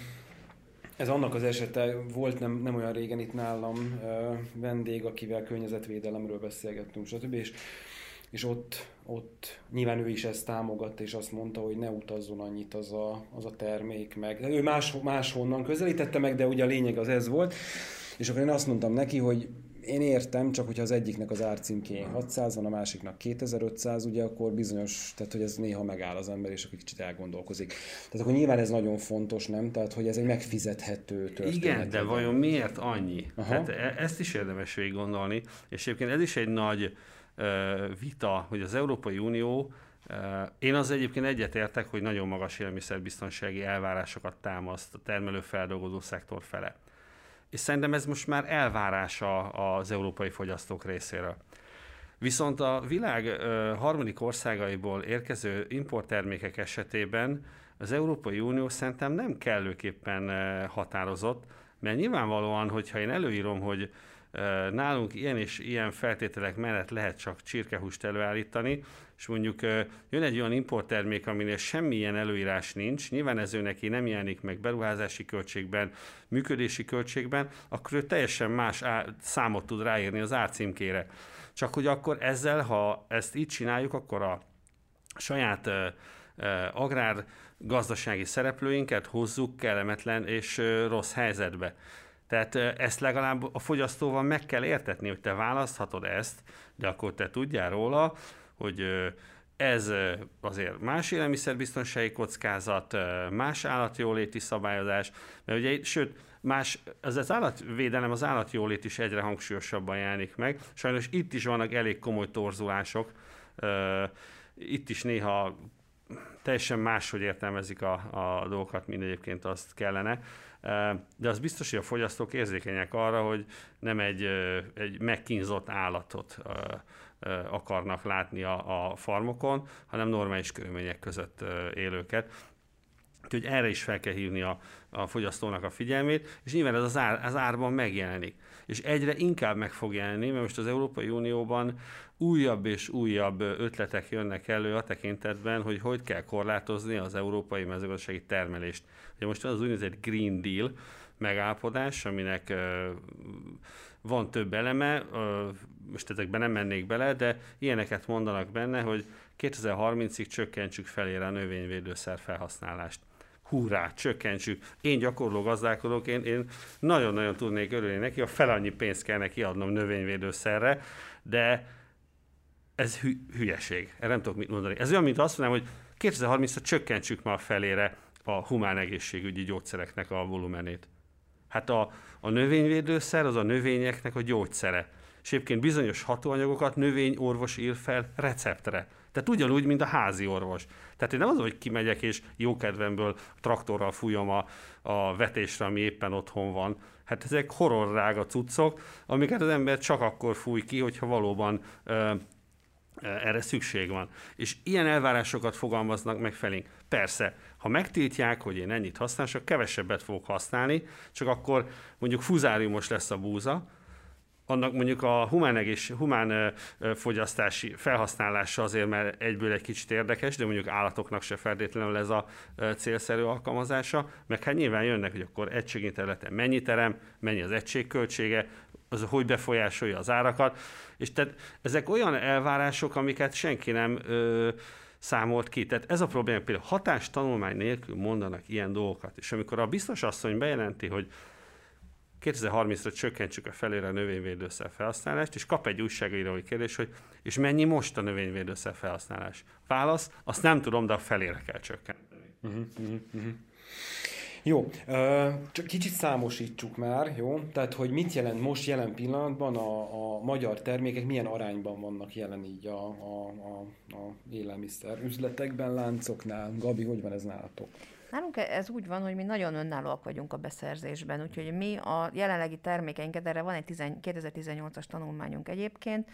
ez annak az esete, volt nem, nem olyan régen itt nálam uh, vendég, akivel környezetvédelemről beszélgettünk, stb. És és ott, ott nyilván ő is ezt támogatta, és azt mondta, hogy ne utazzon annyit az a, az a termék meg. Ő más, máshonnan közelítette meg, de ugye a lényeg az ez volt. És akkor én azt mondtam neki, hogy én értem, csak hogyha az egyiknek az árcímkén 600 van, a másiknak 2500, ugye akkor bizonyos, tehát hogy ez néha megáll az ember, és akkor kicsit elgondolkozik. Tehát akkor nyilván ez nagyon fontos, nem? Tehát, hogy ez egy megfizethető történet. Igen, de vajon miért annyi? Aha. Tehát e- ezt is érdemes végig gondolni, és egyébként ez is egy nagy vita, hogy az Európai Unió én az egyébként egyetértek, hogy nagyon magas élelmiszerbiztonsági elvárásokat támaszt a termelő-feldolgozó szektor fele. És szerintem ez most már elvárása az európai fogyasztók részéről. Viszont a világ harmadik országaiból érkező importtermékek esetében az Európai Unió szerintem nem kellőképpen határozott, mert nyilvánvalóan, hogyha én előírom, hogy Nálunk ilyen és ilyen feltételek mellett lehet csak csirkehúst előállítani, és mondjuk jön egy olyan importtermék, aminél semmilyen előírás nincs, nyilván ez ő neki nem jelenik meg beruházási költségben, működési költségben, akkor ő teljesen más számot tud ráírni az árcímkére. Csak hogy akkor ezzel, ha ezt így csináljuk, akkor a saját agrár gazdasági szereplőinket hozzuk kellemetlen és rossz helyzetbe. Tehát ezt legalább a fogyasztóval meg kell értetni, hogy te választhatod ezt, de akkor te tudjál róla, hogy ez azért más élelmiszerbiztonsági kockázat, más állatjóléti szabályozás, mert ugye, sőt, más, az, az állatvédelem, az állatjólét is egyre hangsúlyosabban jelenik meg. Sajnos itt is vannak elég komoly torzulások, itt is néha teljesen máshogy értelmezik a, a dolgokat, mint egyébként azt kellene de az biztos, hogy a fogyasztók érzékenyek arra, hogy nem egy, egy megkínzott állatot akarnak látni a, a farmokon, hanem normális körülmények között élőket. Úgyhogy erre is fel kell hívni a, a fogyasztónak a figyelmét, és nyilván ez az, ár, az árban megjelenik. És egyre inkább meg fog jelenni, mert most az Európai Unióban újabb és újabb ötletek jönnek elő a tekintetben, hogy hogy kell korlátozni az európai mezőgazdasági termelést. Ugye most van az úgynevezett Green Deal megállapodás, aminek van több eleme, most ezekben nem mennék bele, de ilyeneket mondanak benne, hogy 2030-ig csökkentsük felére a növényvédőszer felhasználást hurrá, csökkentsük. Én gyakorló gazdálkodok, én, én nagyon-nagyon tudnék örülni neki, a fel annyi pénzt kell neki adnom növényvédőszerre, de ez hü- hülyeség. Erre nem tudok mit mondani. Ez olyan, mint azt mondanám, hogy 2030-ra csökkentsük már felére a humán egészségügyi gyógyszereknek a volumenét. Hát a, a növényvédőszer az a növényeknek a gyógyszere. És egyébként bizonyos hatóanyagokat növényorvos ír fel receptre. Tehát ugyanúgy, mint a házi orvos. Tehát én nem az, hogy kimegyek és jókedvemből traktorral fújom a, a vetésre, ami éppen otthon van. Hát ezek horrorrága cuccok, amiket az ember csak akkor fúj ki, hogyha valóban ö, erre szükség van. És ilyen elvárásokat fogalmaznak meg felénk. Persze, ha megtiltják, hogy én ennyit használok, akkor kevesebbet fogok használni, csak akkor mondjuk fuzáriumos lesz a búza, annak mondjuk a humán, egész, humán fogyasztási felhasználása azért, mert egyből egy kicsit érdekes, de mondjuk állatoknak se feltétlenül ez a célszerű alkalmazása, meg hát nyilván jönnek, hogy akkor egységnyi területen mennyi terem, mennyi az egységköltsége, az hogy befolyásolja az árakat, és tehát ezek olyan elvárások, amiket senki nem ö, számolt ki. Tehát ez a probléma, például hatástanulmány nélkül mondanak ilyen dolgokat, és amikor a biztos asszony bejelenti, hogy 2030-ra csökkentsük a felére a növényvédőszer felhasználást, és kap egy újságírói kérdés, hogy és mennyi most a növényvédőszer felhasználás? Válasz, azt nem tudom, de a felére kell csökkenteni. Uh-huh, uh-huh. Jó, csak kicsit számosítsuk már, jó? Tehát, hogy mit jelent most jelen pillanatban a, a magyar termékek, milyen arányban vannak jelen így a, a, a, a élelmiszer üzletekben, láncoknál. Gabi, hogy van ez nálatok? Nálunk ez úgy van, hogy mi nagyon önállóak vagyunk a beszerzésben, úgyhogy mi a jelenlegi termékeinket, erre van egy 2018-as tanulmányunk egyébként,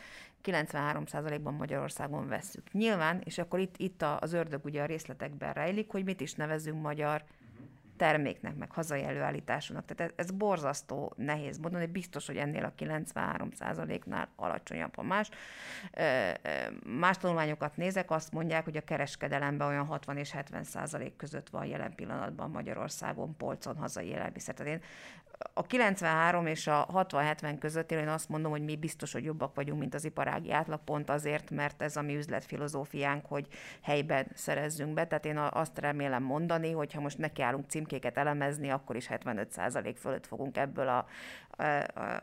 93%-ban Magyarországon vesszük. Nyilván, és akkor itt, itt az ördög ugye a részletekben rejlik, hogy mit is nevezünk magyar terméknek, meg hazai előállításúnak. Tehát ez, ez borzasztó nehéz mondani, biztos, hogy ennél a 93%-nál alacsonyabb, ha más. Más tanulmányokat nézek, azt mondják, hogy a kereskedelemben olyan 60 és 70 százalék között van jelen pillanatban Magyarországon polcon hazai élelmiszer. Tehát én a 93 és a 60-70 között én azt mondom, hogy mi biztos, hogy jobbak vagyunk, mint az iparági átlag, pont azért, mert ez a mi üzletfilozófiánk, hogy helyben szerezzünk be. Tehát én azt remélem mondani, hogy ha most nekiállunk címkéket elemezni, akkor is 75% fölött fogunk ebből a,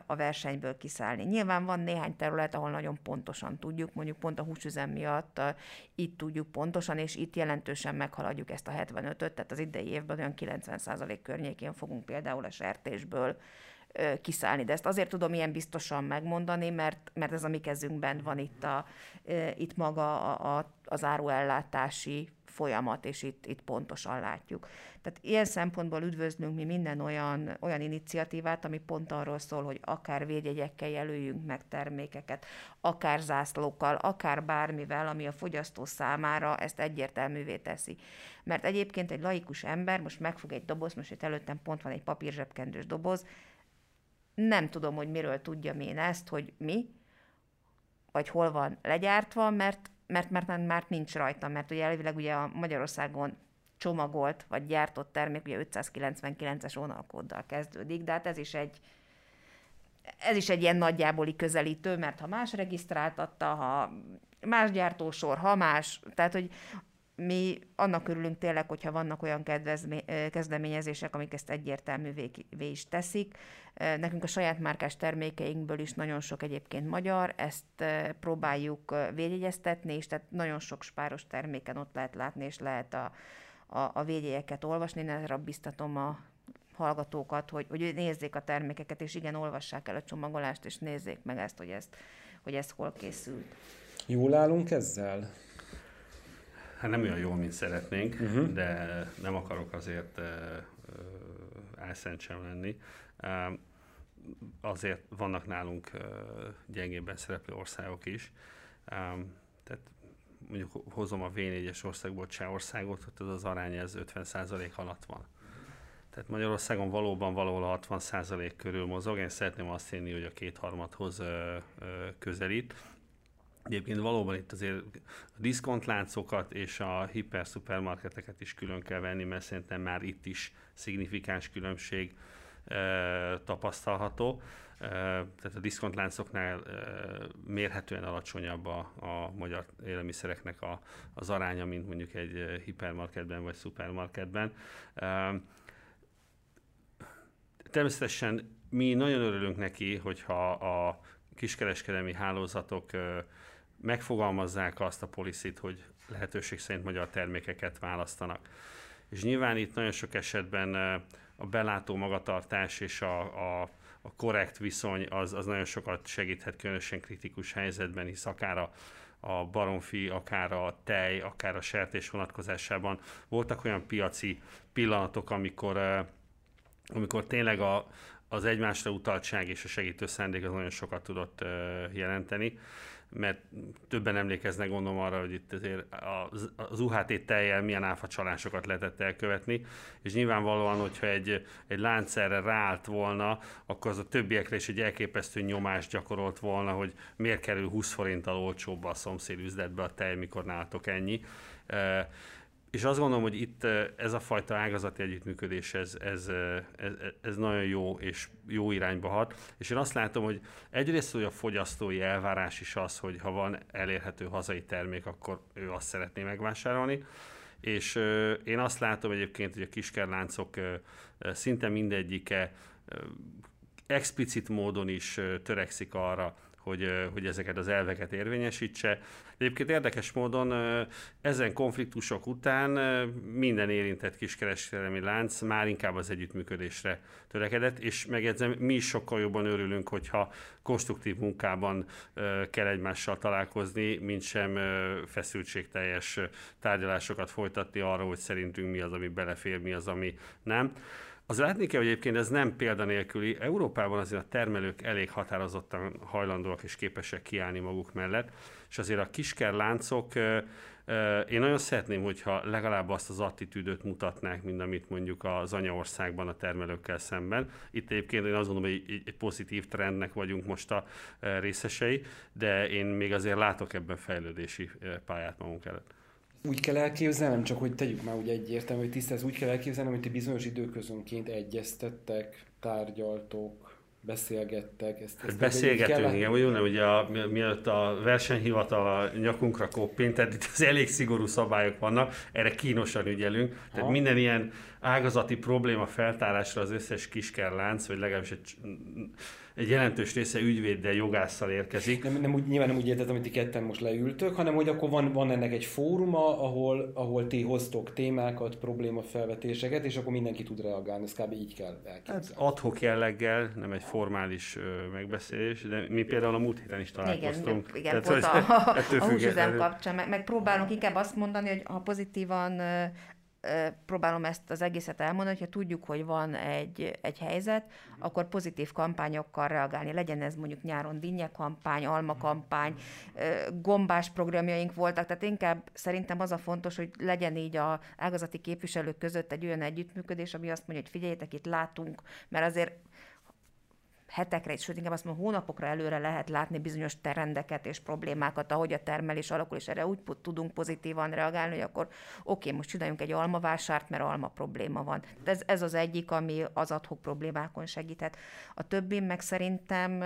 a versenyből kiszállni. Nyilván van néhány terület, ahol nagyon pontosan tudjuk, mondjuk pont a húsüzem miatt itt tudjuk pontosan, és itt jelentősen meghaladjuk ezt a 75-öt, tehát az idei évben olyan 90% környékén fogunk például a sertésből kiszállni. De ezt azért tudom ilyen biztosan megmondani, mert, mert ez a mi kezünkben van itt, a, itt maga a, a, az áruellátási folyamat, és itt, itt pontosan látjuk. Tehát ilyen szempontból üdvözlünk mi minden olyan, olyan iniciatívát, ami pont arról szól, hogy akár védjegyekkel jelöljünk meg termékeket, akár zászlókkal, akár bármivel, ami a fogyasztó számára ezt egyértelművé teszi. Mert egyébként egy laikus ember most megfog egy doboz, most itt előttem pont van egy papírzsebkendős doboz, nem tudom, hogy miről tudjam én ezt, hogy mi, vagy hol van legyártva, mert mert, mert már nincs rajta, mert ugye elvileg ugye a Magyarországon csomagolt vagy gyártott termék ugye 599-es vonalkóddal kezdődik, de hát ez is egy ez is egy ilyen nagyjáboli közelítő, mert ha más regisztráltatta, ha más gyártósor, ha más, tehát hogy mi annak örülünk tényleg, hogyha vannak olyan kezdeményezések, amik ezt egyértelművé is teszik. Nekünk a saját márkás termékeinkből is nagyon sok egyébként magyar, ezt próbáljuk védjegyeztetni, és tehát nagyon sok spáros terméken ott lehet látni, és lehet a, a, a védjegyeket olvasni. Én erre biztatom a hallgatókat, hogy, hogy nézzék a termékeket, és igen, olvassák el a csomagolást, és nézzék meg ezt, hogy, ezt, hogy ez hol készült. Jól állunk ezzel? Hát nem olyan jól, mint szeretnénk, uh-huh. de nem akarok azért uh, álszent sem lenni. Uh, azért vannak nálunk uh, gyengébben szereplő országok is. Um, tehát mondjuk hozom a V4-es országból Csehországot, ott az az arány ez 50% alatt van. Tehát Magyarországon valóban valahol a 60% körül mozog. Én szeretném azt hinni, hogy a kétharmadhoz ö, ö, közelít. Egyébként valóban itt azért a diszkontláncokat és a hiper-szupermarketeket is külön kell venni, mert szerintem már itt is szignifikáns különbség tapasztalható. Tehát a diszkontláncoknál mérhetően alacsonyabb a, a magyar élelmiszereknek a, az aránya, mint mondjuk egy hipermarketben vagy szupermarketben. Természetesen mi nagyon örülünk neki, hogyha a kiskereskedelmi hálózatok megfogalmazzák azt a policit, hogy lehetőség szerint magyar termékeket választanak. És nyilván itt nagyon sok esetben a belátó magatartás és a, a, a korrekt viszony az, az nagyon sokat segíthet, különösen kritikus helyzetben, hisz akár a, a baromfi, akár a tej, akár a sertés vonatkozásában voltak olyan piaci pillanatok, amikor, amikor tényleg a, az egymásra utaltság és a segítő szándék az nagyon sokat tudott jelenteni mert többen emlékeznek gondolom arra, hogy itt azért az UHT teljel milyen áfacsalásokat lehetett elkövetni, és nyilvánvalóan, hogyha egy, egy lánc erre ráállt volna, akkor az a többiekre is egy elképesztő nyomást gyakorolt volna, hogy miért kerül 20 forinttal olcsóbb a szomszéd üzletbe a tej, mikor nálatok ennyi és azt gondolom, hogy itt ez a fajta ágazati együttműködés, ez, ez, ez, ez nagyon jó és jó irányba hat. És én azt látom, hogy egyrészt hogy a fogyasztói elvárás is az, hogy ha van elérhető hazai termék, akkor ő azt szeretné megvásárolni. És én azt látom egyébként, hogy a kiskerláncok szinte mindegyike explicit módon is törekszik arra, hogy, hogy ezeket az elveket érvényesítse. Egyébként érdekes módon ezen konfliktusok után minden érintett kiskereskedelmi lánc már inkább az együttműködésre törekedett, és megjegyzem, mi is sokkal jobban örülünk, hogyha konstruktív munkában kell egymással találkozni, mint sem feszültségteljes tárgyalásokat folytatni arra, hogy szerintünk mi az, ami belefér, mi az, ami nem. Az látni kell, hogy egyébként ez nem példanélküli. Európában azért a termelők elég határozottan hajlandóak és képesek kiállni maguk mellett, és azért a kiskerláncok én nagyon szeretném, hogyha legalább azt az attitűdöt mutatnák, mint amit mondjuk az anyaországban a termelőkkel szemben. Itt egyébként én azt gondolom, hogy egy pozitív trendnek vagyunk most a részesei, de én még azért látok ebben fejlődési pályát magunk előtt úgy kell elképzelnem, csak hogy tegyük már ugye egyértelmű, hogy tisztáz, úgy kell elképzelnem, hogy ti bizonyos időközönként egyeztettek, tárgyaltok, beszélgettek. Ezt, ezt Beszélgetünk, igen, vagy nem, ugye a, mielőtt a versenyhivatal a nyakunkra koppint, tehát itt az elég szigorú szabályok vannak, erre kínosan ügyelünk, tehát ha. minden ilyen ágazati probléma feltárásra az összes kiskerlánc, vagy legalábbis egy egy jelentős része ügyvéddel, jogásszal érkezik. Nem, nem úgy, nyilván nem úgy értettem, hogy ti ketten most leültök, hanem hogy akkor van, van ennek egy fóruma, ahol, ahol ti hoztok témákat, problémafelvetéseket, és akkor mindenki tud reagálni. Ez kb. így kell elképzelni. Hát adhok jelleggel, nem egy formális ö, megbeszélés, de mi például a múlt héten is találkoztunk. Igen, igen Tehát, volt a, a húsüzem kapcsán. Meg, meg próbálunk inkább azt mondani, hogy ha pozitívan próbálom ezt az egészet elmondani, hogyha tudjuk, hogy van egy, egy helyzet, akkor pozitív kampányokkal reagálni. Legyen ez mondjuk nyáron dinnye kampány, alma kampány, gombás programjaink voltak, tehát inkább szerintem az a fontos, hogy legyen így a ágazati képviselők között egy olyan együttműködés, ami azt mondja, hogy figyeljétek, itt látunk, mert azért hetekre, sőt inkább azt mondom, hónapokra előre lehet látni bizonyos trendeket és problémákat, ahogy a termelés alakul, és erre úgy tudunk pozitívan reagálni, hogy akkor oké, most csináljunk egy almavásárt, mert alma probléma van. Ez, ez az egyik, ami az adhok problémákon segíthet. A többi meg szerintem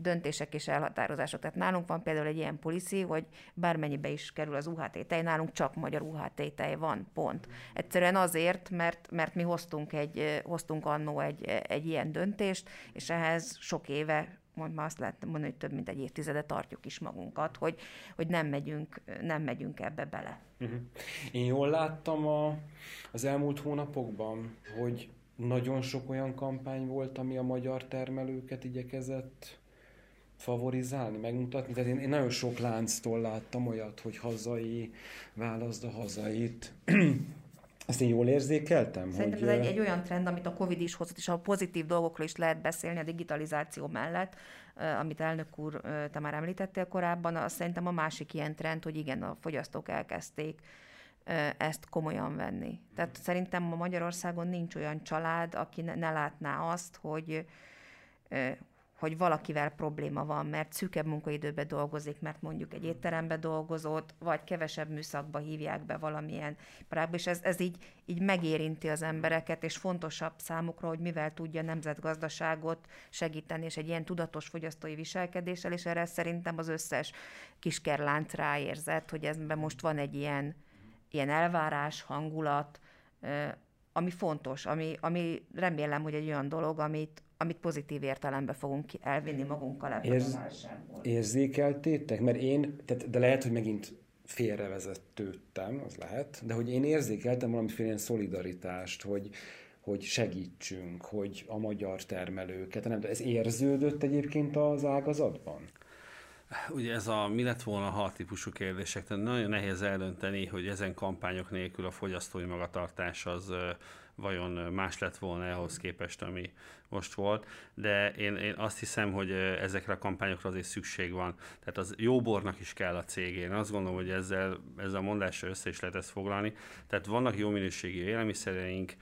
döntések és elhatározások. Tehát nálunk van például egy ilyen policy, hogy bármennyibe is kerül az UHT tej, nálunk csak magyar UHT tej van, pont. Egyszerűen azért, mert, mert mi hoztunk, egy, hoztunk annó egy, egy ilyen döntést, és ehhez sok éve mond, azt lehet mondani, hogy több mint egy évtizede tartjuk is magunkat, hogy, hogy nem, megyünk, nem megyünk ebbe bele. Uh-huh. Én jól láttam a, az elmúlt hónapokban, hogy nagyon sok olyan kampány volt, ami a magyar termelőket igyekezett favorizálni, megmutatni. Tehát én, én nagyon sok lánctól láttam olyat, hogy hazai, válaszd a hazait. Ezt én jól érzékeltem? Szerintem hogy... ez egy, egy olyan trend, amit a Covid is hozott, és a pozitív dolgokról is lehet beszélni a digitalizáció mellett, amit elnök úr, te már említettél korábban, az szerintem a másik ilyen trend, hogy igen, a fogyasztók elkezdték ezt komolyan venni. Tehát szerintem a Magyarországon nincs olyan család, aki ne, ne látná azt, hogy hogy valakivel probléma van, mert szűkebb munkaidőben dolgozik, mert mondjuk egy étterembe dolgozott, vagy kevesebb műszakba hívják be valamilyen parágba, és ez, ez így, így megérinti az embereket, és fontosabb számukra, hogy mivel tudja nemzetgazdaságot segíteni, és egy ilyen tudatos fogyasztói viselkedéssel, és erre szerintem az összes kiskerlánc ráérzett, hogy ezben most van egy ilyen, ilyen elvárás, hangulat, ami fontos, ami, ami remélem, hogy egy olyan dolog, amit, amit pozitív értelembe fogunk elvinni magunkkal ebből Érz, a Érzékeltétek? Mert én, tehát, de lehet, hogy megint félrevezetődtem, az lehet, de hogy én érzékeltem valamiféle ilyen szolidaritást, hogy, hogy segítsünk, hogy a magyar termelőket, nem, ez érződött egyébként az ágazatban? Ugye ez a mi lett volna ha típusú kérdések, tehát nagyon nehéz eldönteni, hogy ezen kampányok nélkül a fogyasztói magatartás az vajon más lett volna ahhoz képest, ami most volt, de én, én azt hiszem, hogy ezekre a kampányokra azért szükség van. Tehát az jó bornak is kell a cégén. Azt gondolom, hogy ezzel, ezzel a mondással össze is lehet ezt foglalni. Tehát vannak jó minőségi élelmiszereink,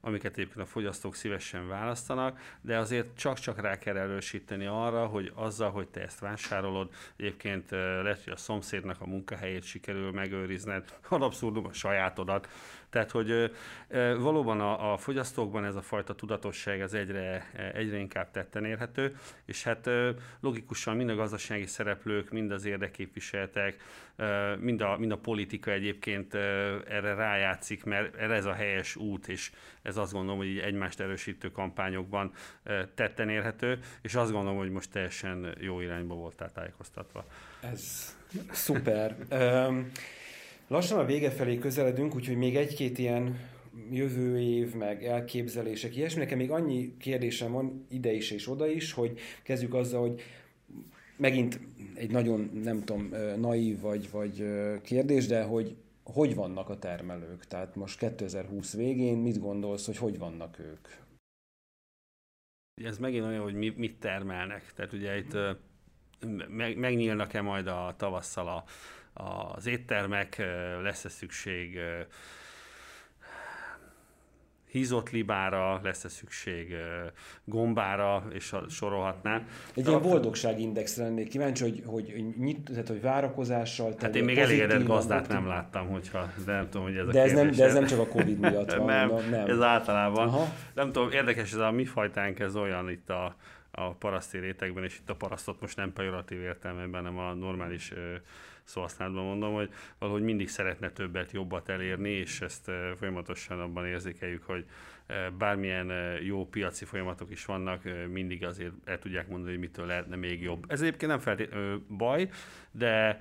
amiket egyébként a fogyasztók szívesen választanak, de azért csak-csak rá kell erősíteni arra, hogy azzal, hogy te ezt vásárolod, egyébként lehet, hogy a szomszédnak a munkahelyét sikerül megőrizned, ad abszurdum a sajátodat, tehát, hogy valóban a, a fogyasztókban ez a fajta tudatosság ez egyre, egyre inkább tetten érhető, és hát logikusan mind a gazdasági szereplők, mind az érdeképviseltek, mind a, mind a politika egyébként erre rájátszik, mert ez a helyes út, és ez azt gondolom, hogy így egymást erősítő kampányokban tetten érhető, és azt gondolom, hogy most teljesen jó irányba voltál tájékoztatva. Ez szuper. Lassan a vége felé közeledünk, úgyhogy még egy-két ilyen jövő év, meg elképzelések, ilyesmi. Nekem még annyi kérdésem van ide is és oda is, hogy kezdjük azzal, hogy megint egy nagyon, nem tudom, naív vagy, vagy kérdés, de hogy hogy vannak a termelők? Tehát most 2020 végén mit gondolsz, hogy hogy vannak ők? Ez megint olyan, hogy mi, mit termelnek. Tehát ugye itt meg, megnyílnak-e majd a tavasszal a, az éttermek, lesz-e szükség hízott libára, lesz-e szükség gombára, és sorolhatná. Egy ilyen boldogságindexre lennék kíváncsi, hogy, hogy, nyit, tehát, hogy várakozással... Hát én még elégedett gazdát nem láttam, hogyha, de nem tudom, hogy ez de a ez nem, De ez nem csak a Covid miatt van. nem, nem, ez általában. Aha. Nem tudom, érdekes, ez a mi fajtánk, ez olyan itt a, a paraszti rétegben, és itt a parasztot most nem pejoratív értelmében, hanem a normális szóhasználatban mondom, hogy valahogy mindig szeretne többet, jobbat elérni, és ezt folyamatosan abban érzékeljük, hogy bármilyen jó piaci folyamatok is vannak, mindig azért el tudják mondani, hogy mitől lehetne még jobb. Ez egyébként nem feltétlenül baj, de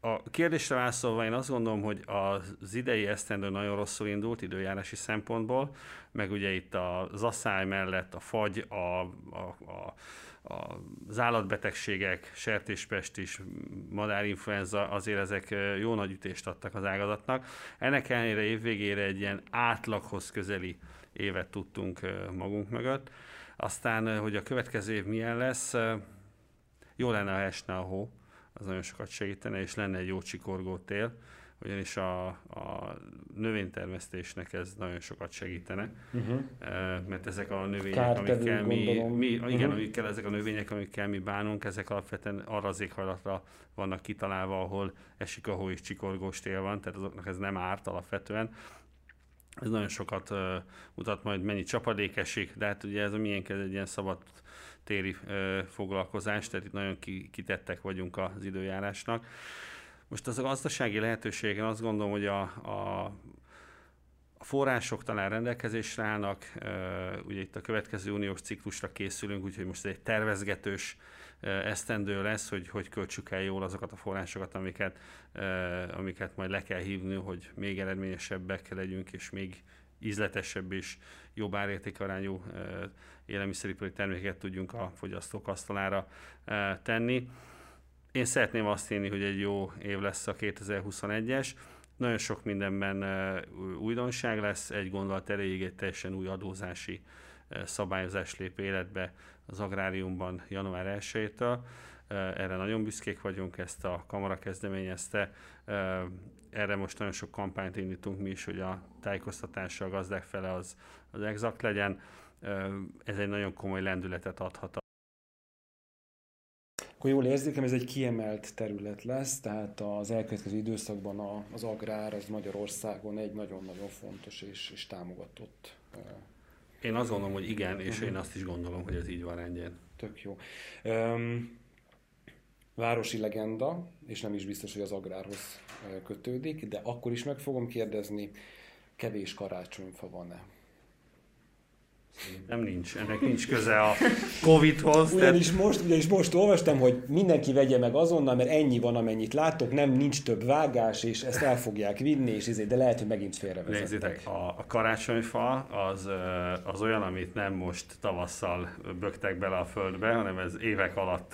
a kérdésre válaszolva én azt gondolom, hogy az idei esztendő nagyon rosszul indult időjárási szempontból, meg ugye itt az asszály mellett a fagy, a, a, a az állatbetegségek, sertéspest is, madárinfluenza, azért ezek jó nagy ütést adtak az ágazatnak. Ennek ellenére évvégére egy ilyen átlaghoz közeli évet tudtunk magunk mögött. Aztán, hogy a következő év milyen lesz, jó lenne, ha esne a hó, az nagyon sokat segítene, és lenne egy jó csikorgó tél ugyanis a, a növénytermesztésnek ez nagyon sokat segítene, uh-huh. mert ezek a növények, Kártevő, amikkel mi, mi igen, uh-huh. amikkel ezek a növények, amikkel mi bánunk, ezek alapvetően arra az éghajlatra vannak kitalálva, ahol esik a hó és csikorgós tél van, tehát azoknak ez nem árt alapvetően. Ez nagyon sokat uh, mutat majd, mennyi csapadék esik, de hát ugye ez a miénk ez egy ilyen szabad téri uh, foglalkozás, tehát itt nagyon kitettek vagyunk az időjárásnak. Most az a gazdasági lehetőségen azt gondolom, hogy a, a, a források talán rendelkezésre állnak, ugye itt a következő uniós ciklusra készülünk, úgyhogy most egy tervezgetős esztendő lesz, hogy hogy költsük el jól azokat a forrásokat, amiket, amiket majd le kell hívni, hogy még eredményesebbek legyünk, és még ízletesebb és jobb árértékarányú élelmiszeripari termékeket tudjunk a fogyasztók asztalára tenni. Én szeretném azt hinni, hogy egy jó év lesz a 2021-es. Nagyon sok mindenben újdonság lesz, egy gondolat erejéig egy teljesen új adózási szabályozás lép életbe az agráriumban január 1-től. Erre nagyon büszkék vagyunk, ezt a kamara kezdeményezte. Erre most nagyon sok kampányt indítunk mi is, hogy a tájékoztatása a gazdák fele az, az exakt legyen. Ez egy nagyon komoly lendületet adhat akkor jól érzékem, ez egy kiemelt terület lesz, tehát az elkövetkező időszakban az agrár az Magyarországon egy nagyon-nagyon fontos és, és támogatott. Én azt gondolom, hogy igen, és uh-huh. én azt is gondolom, hogy ez így van rendjén. Tök jó. Um, városi legenda, és nem is biztos, hogy az agrárhoz kötődik, de akkor is meg fogom kérdezni, kevés karácsonyfa van-e? Nem nincs, ennek nincs köze a Covid-hoz. Ugyanis, tehát... most, ugyanis most olvastam, hogy mindenki vegye meg azonnal, mert ennyi van, amennyit látok, nem nincs több vágás, és ezt el fogják vinni, és ezért, de lehet, hogy megint félrevezettek. Nézzétek, a, a karácsonyfa az, az olyan, amit nem most tavasszal bögtek bele a földbe, hanem ez évek alatt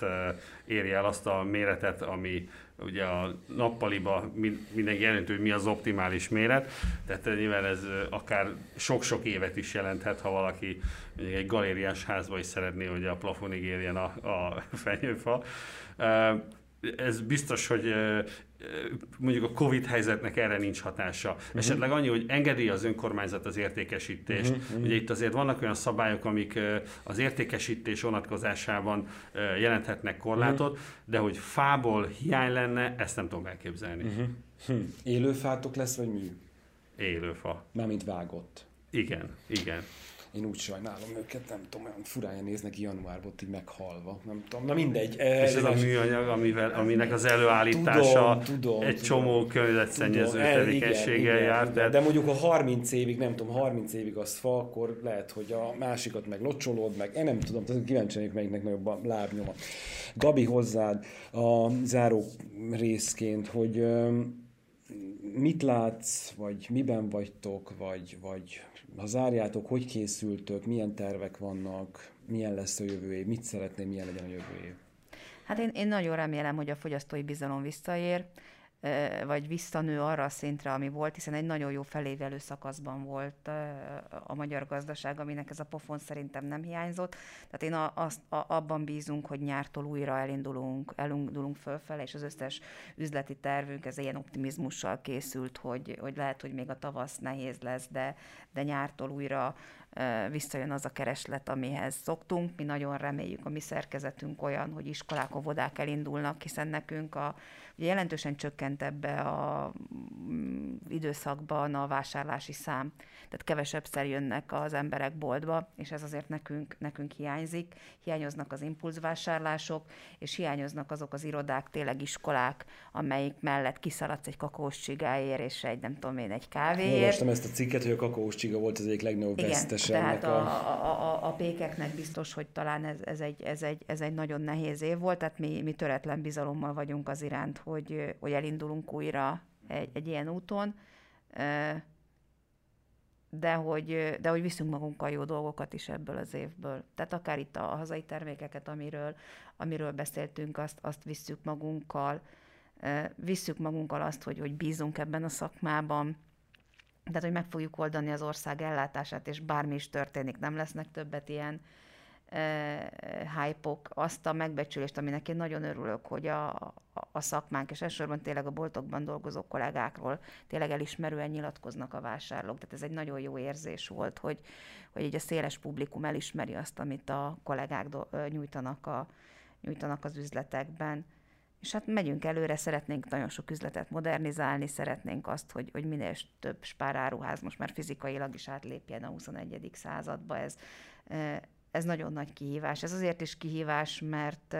éri el azt a méretet, ami ugye a nappaliba mindenki jelentő, hogy mi az optimális méret, tehát nyilván ez akár sok-sok évet is jelenthet, ha valaki egy galériás házba is szeretné, hogy a plafonig érjen a, a fenyőfa. Ez biztos, hogy mondjuk a Covid helyzetnek erre nincs hatása. Uh-huh. Esetleg annyi, hogy engedi az önkormányzat az értékesítést. Uh-huh. Ugye itt azért vannak olyan szabályok, amik az értékesítés vonatkozásában jelenthetnek korlátot, uh-huh. de hogy fából hiány lenne, ezt nem tudom elképzelni. Uh-huh. Hm. Élőfátok lesz, vagy mű? Élőfa. Mármint vágott. Igen, igen. Én úgy sajnálom őket, nem tudom, olyan furája néznek januárban így meghalva. Nem tudom, na mindegy. És ez, ez a műanyag, amivel, aminek az előállítása tudom, tudom, egy tudom, csomó környezetszennyező tevékenységgel jár. De, de mondjuk a 30 évig, nem tudom, 30 évig az fa, akkor lehet, hogy a másikat meg locsolod, meg én nem tudom, tehát kíváncsi melyiknek nagyobb a lábnyoma. Gabi hozzád a záró részként, hogy mit látsz, vagy miben vagytok, vagy, vagy ha zárjátok, hogy készültök, milyen tervek vannak, milyen lesz a jövő év, mit szeretném, milyen legyen a jövő év? Hát én, én nagyon remélem, hogy a fogyasztói bizalom visszaér vagy visszanő arra a szintre, ami volt, hiszen egy nagyon jó felévelő szakaszban volt a magyar gazdaság, aminek ez a pofon szerintem nem hiányzott. Tehát én a, a, abban bízunk, hogy nyártól újra elindulunk, elindulunk fölfele, és az összes üzleti tervünk ez ilyen optimizmussal készült, hogy, hogy lehet, hogy még a tavasz nehéz lesz, de, de nyártól újra visszajön az a kereslet, amihez szoktunk. Mi nagyon reméljük, a mi szerkezetünk olyan, hogy iskolák, óvodák elindulnak, hiszen nekünk a Ugye jelentősen csökkent ebbe a mm, időszakban a vásárlási szám, tehát kevesebbszer jönnek az emberek boltba, és ez azért nekünk, nekünk hiányzik. Hiányoznak az impulzvásárlások, és hiányoznak azok az irodák, tényleg iskolák, amelyik mellett kiszaladsz egy kakaós csigáért, és egy nem tudom én, egy kávéért. Olvastam ezt a cikket, hogy a kakaós csiga volt az egyik legnagyobb Igen, vesztese. tehát a, a, a, a, pékeknek biztos, hogy talán ez, ez, egy, ez, egy, ez egy nagyon nehéz év volt, tehát mi, mi töretlen bizalommal vagyunk az iránt, hogy, hogy elindulunk újra egy, egy ilyen úton, de hogy, de hogy viszünk magunkkal jó dolgokat is ebből az évből. Tehát akár itt a hazai termékeket, amiről, amiről beszéltünk, azt, azt visszük magunkkal, visszük magunkkal azt, hogy, hogy bízunk ebben a szakmában, tehát, hogy meg fogjuk oldani az ország ellátását, és bármi is történik, nem lesznek többet ilyen hype -ok. Azt a megbecsülést, aminek én nagyon örülök, hogy a, a szakmánk, és elsősorban tényleg a boltokban dolgozó kollégákról tényleg elismerően nyilatkoznak a vásárlók. Tehát ez egy nagyon jó érzés volt, hogy, hogy így a széles publikum elismeri azt, amit a kollégák do, nyújtanak, a, nyújtanak az üzletekben. És hát megyünk előre, szeretnénk nagyon sok üzletet modernizálni, szeretnénk azt, hogy, hogy minél több spáráruház most már fizikailag is átlépjen a 21. századba. Ez, ez nagyon nagy kihívás. Ez azért is kihívás, mert,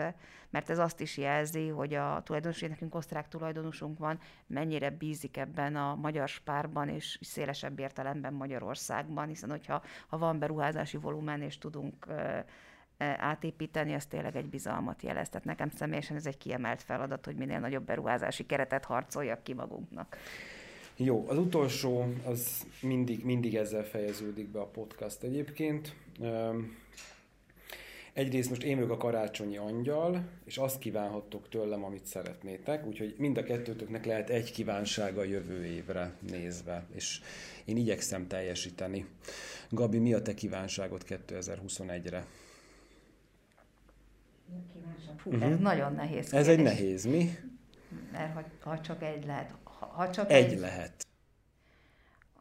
mert ez azt is jelzi, hogy a tulajdonos, nekünk osztrák tulajdonosunk van, mennyire bízik ebben a magyar spárban, és szélesebb értelemben Magyarországban, hiszen hogyha ha van beruházási volumen, és tudunk átépíteni, az tényleg egy bizalmat jelez. Tehát nekem személyesen ez egy kiemelt feladat, hogy minél nagyobb beruházási keretet harcoljak ki magunknak. Jó, az utolsó, az mindig, mindig ezzel fejeződik be a podcast egyébként. Egyrészt most én vagyok a karácsonyi angyal, és azt kívánhattok tőlem, amit szeretnétek, úgyhogy mind a kettőtöknek lehet egy kívánsága a jövő évre nézve, és én igyekszem teljesíteni. Gabi, mi a te kívánságot 2021-re? Fú, uh-huh. ez nagyon nehéz kérdés. Ez egy nehéz, mi? Mert ha, ha csak egy lehet. Ha, ha csak egy, egy lehet.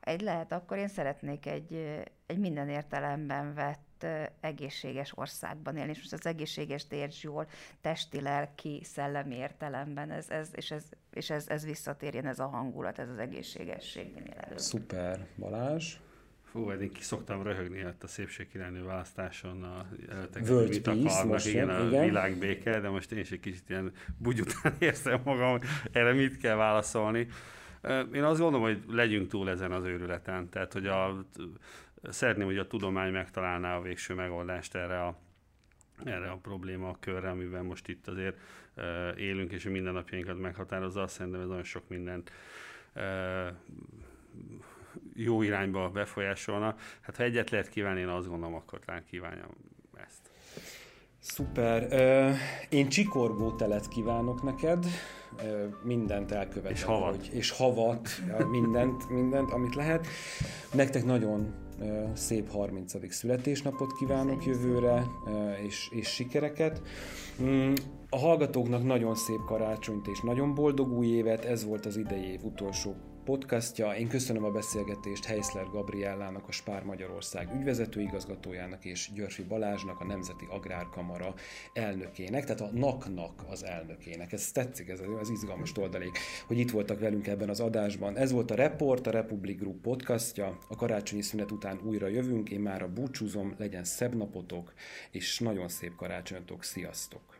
Egy lehet, akkor én szeretnék egy, egy minden értelemben vett egészséges országban élni, és most az egészséges érts jól, testi, lelki, szellemi értelemben, ez, ez, és, ez, és ez, ez visszatérjen ez a hangulat, ez az egészségesség minél előbb. Szuper. Balázs? Fú, eddig ki szoktam röhögni hát a szépségkirálynő választáson, a előttek mit akarnak, igen, a igen. világbéke, de most én is egy kicsit ilyen bugy után érzem magam, erre mit kell válaszolni. Én azt gondolom, hogy legyünk túl ezen az őrületen. Tehát, hogy a, szeretném, hogy a tudomány megtalálná a végső megoldást erre a, erre a probléma körre, amiben most itt azért élünk, és a mindennapjainkat meghatározza. Azt szerintem ez nagyon sok mindent jó irányba befolyásolna. Hát ha egyet lehet kívánni, én azt gondolom, akkor talán kívánjam. Szuper. Én csikorgó telet kívánok neked, mindent elkövetek. És havat. Hogy, és havat, mindent, mindent, amit lehet. Nektek nagyon szép 30. születésnapot kívánok jövőre, és, és sikereket. Mm, a hallgatóknak nagyon szép karácsonyt és nagyon boldog új évet, ez volt az idei év utolsó podcastja. Én köszönöm a beszélgetést Heisler Gabriellának, a Spár Magyarország ügyvezető igazgatójának és Györfi Balázsnak, a Nemzeti Agrárkamara elnökének, tehát a NAK-nak az elnökének. Ez tetszik, ez az izgalmas oldalék, hogy itt voltak velünk ebben az adásban. Ez volt a Report, a Republic Group podcastja. A karácsonyi szünet után újra jövünk, én már a búcsúzom, legyen szebb napotok, és nagyon szép karácsonyatok. Sziasztok!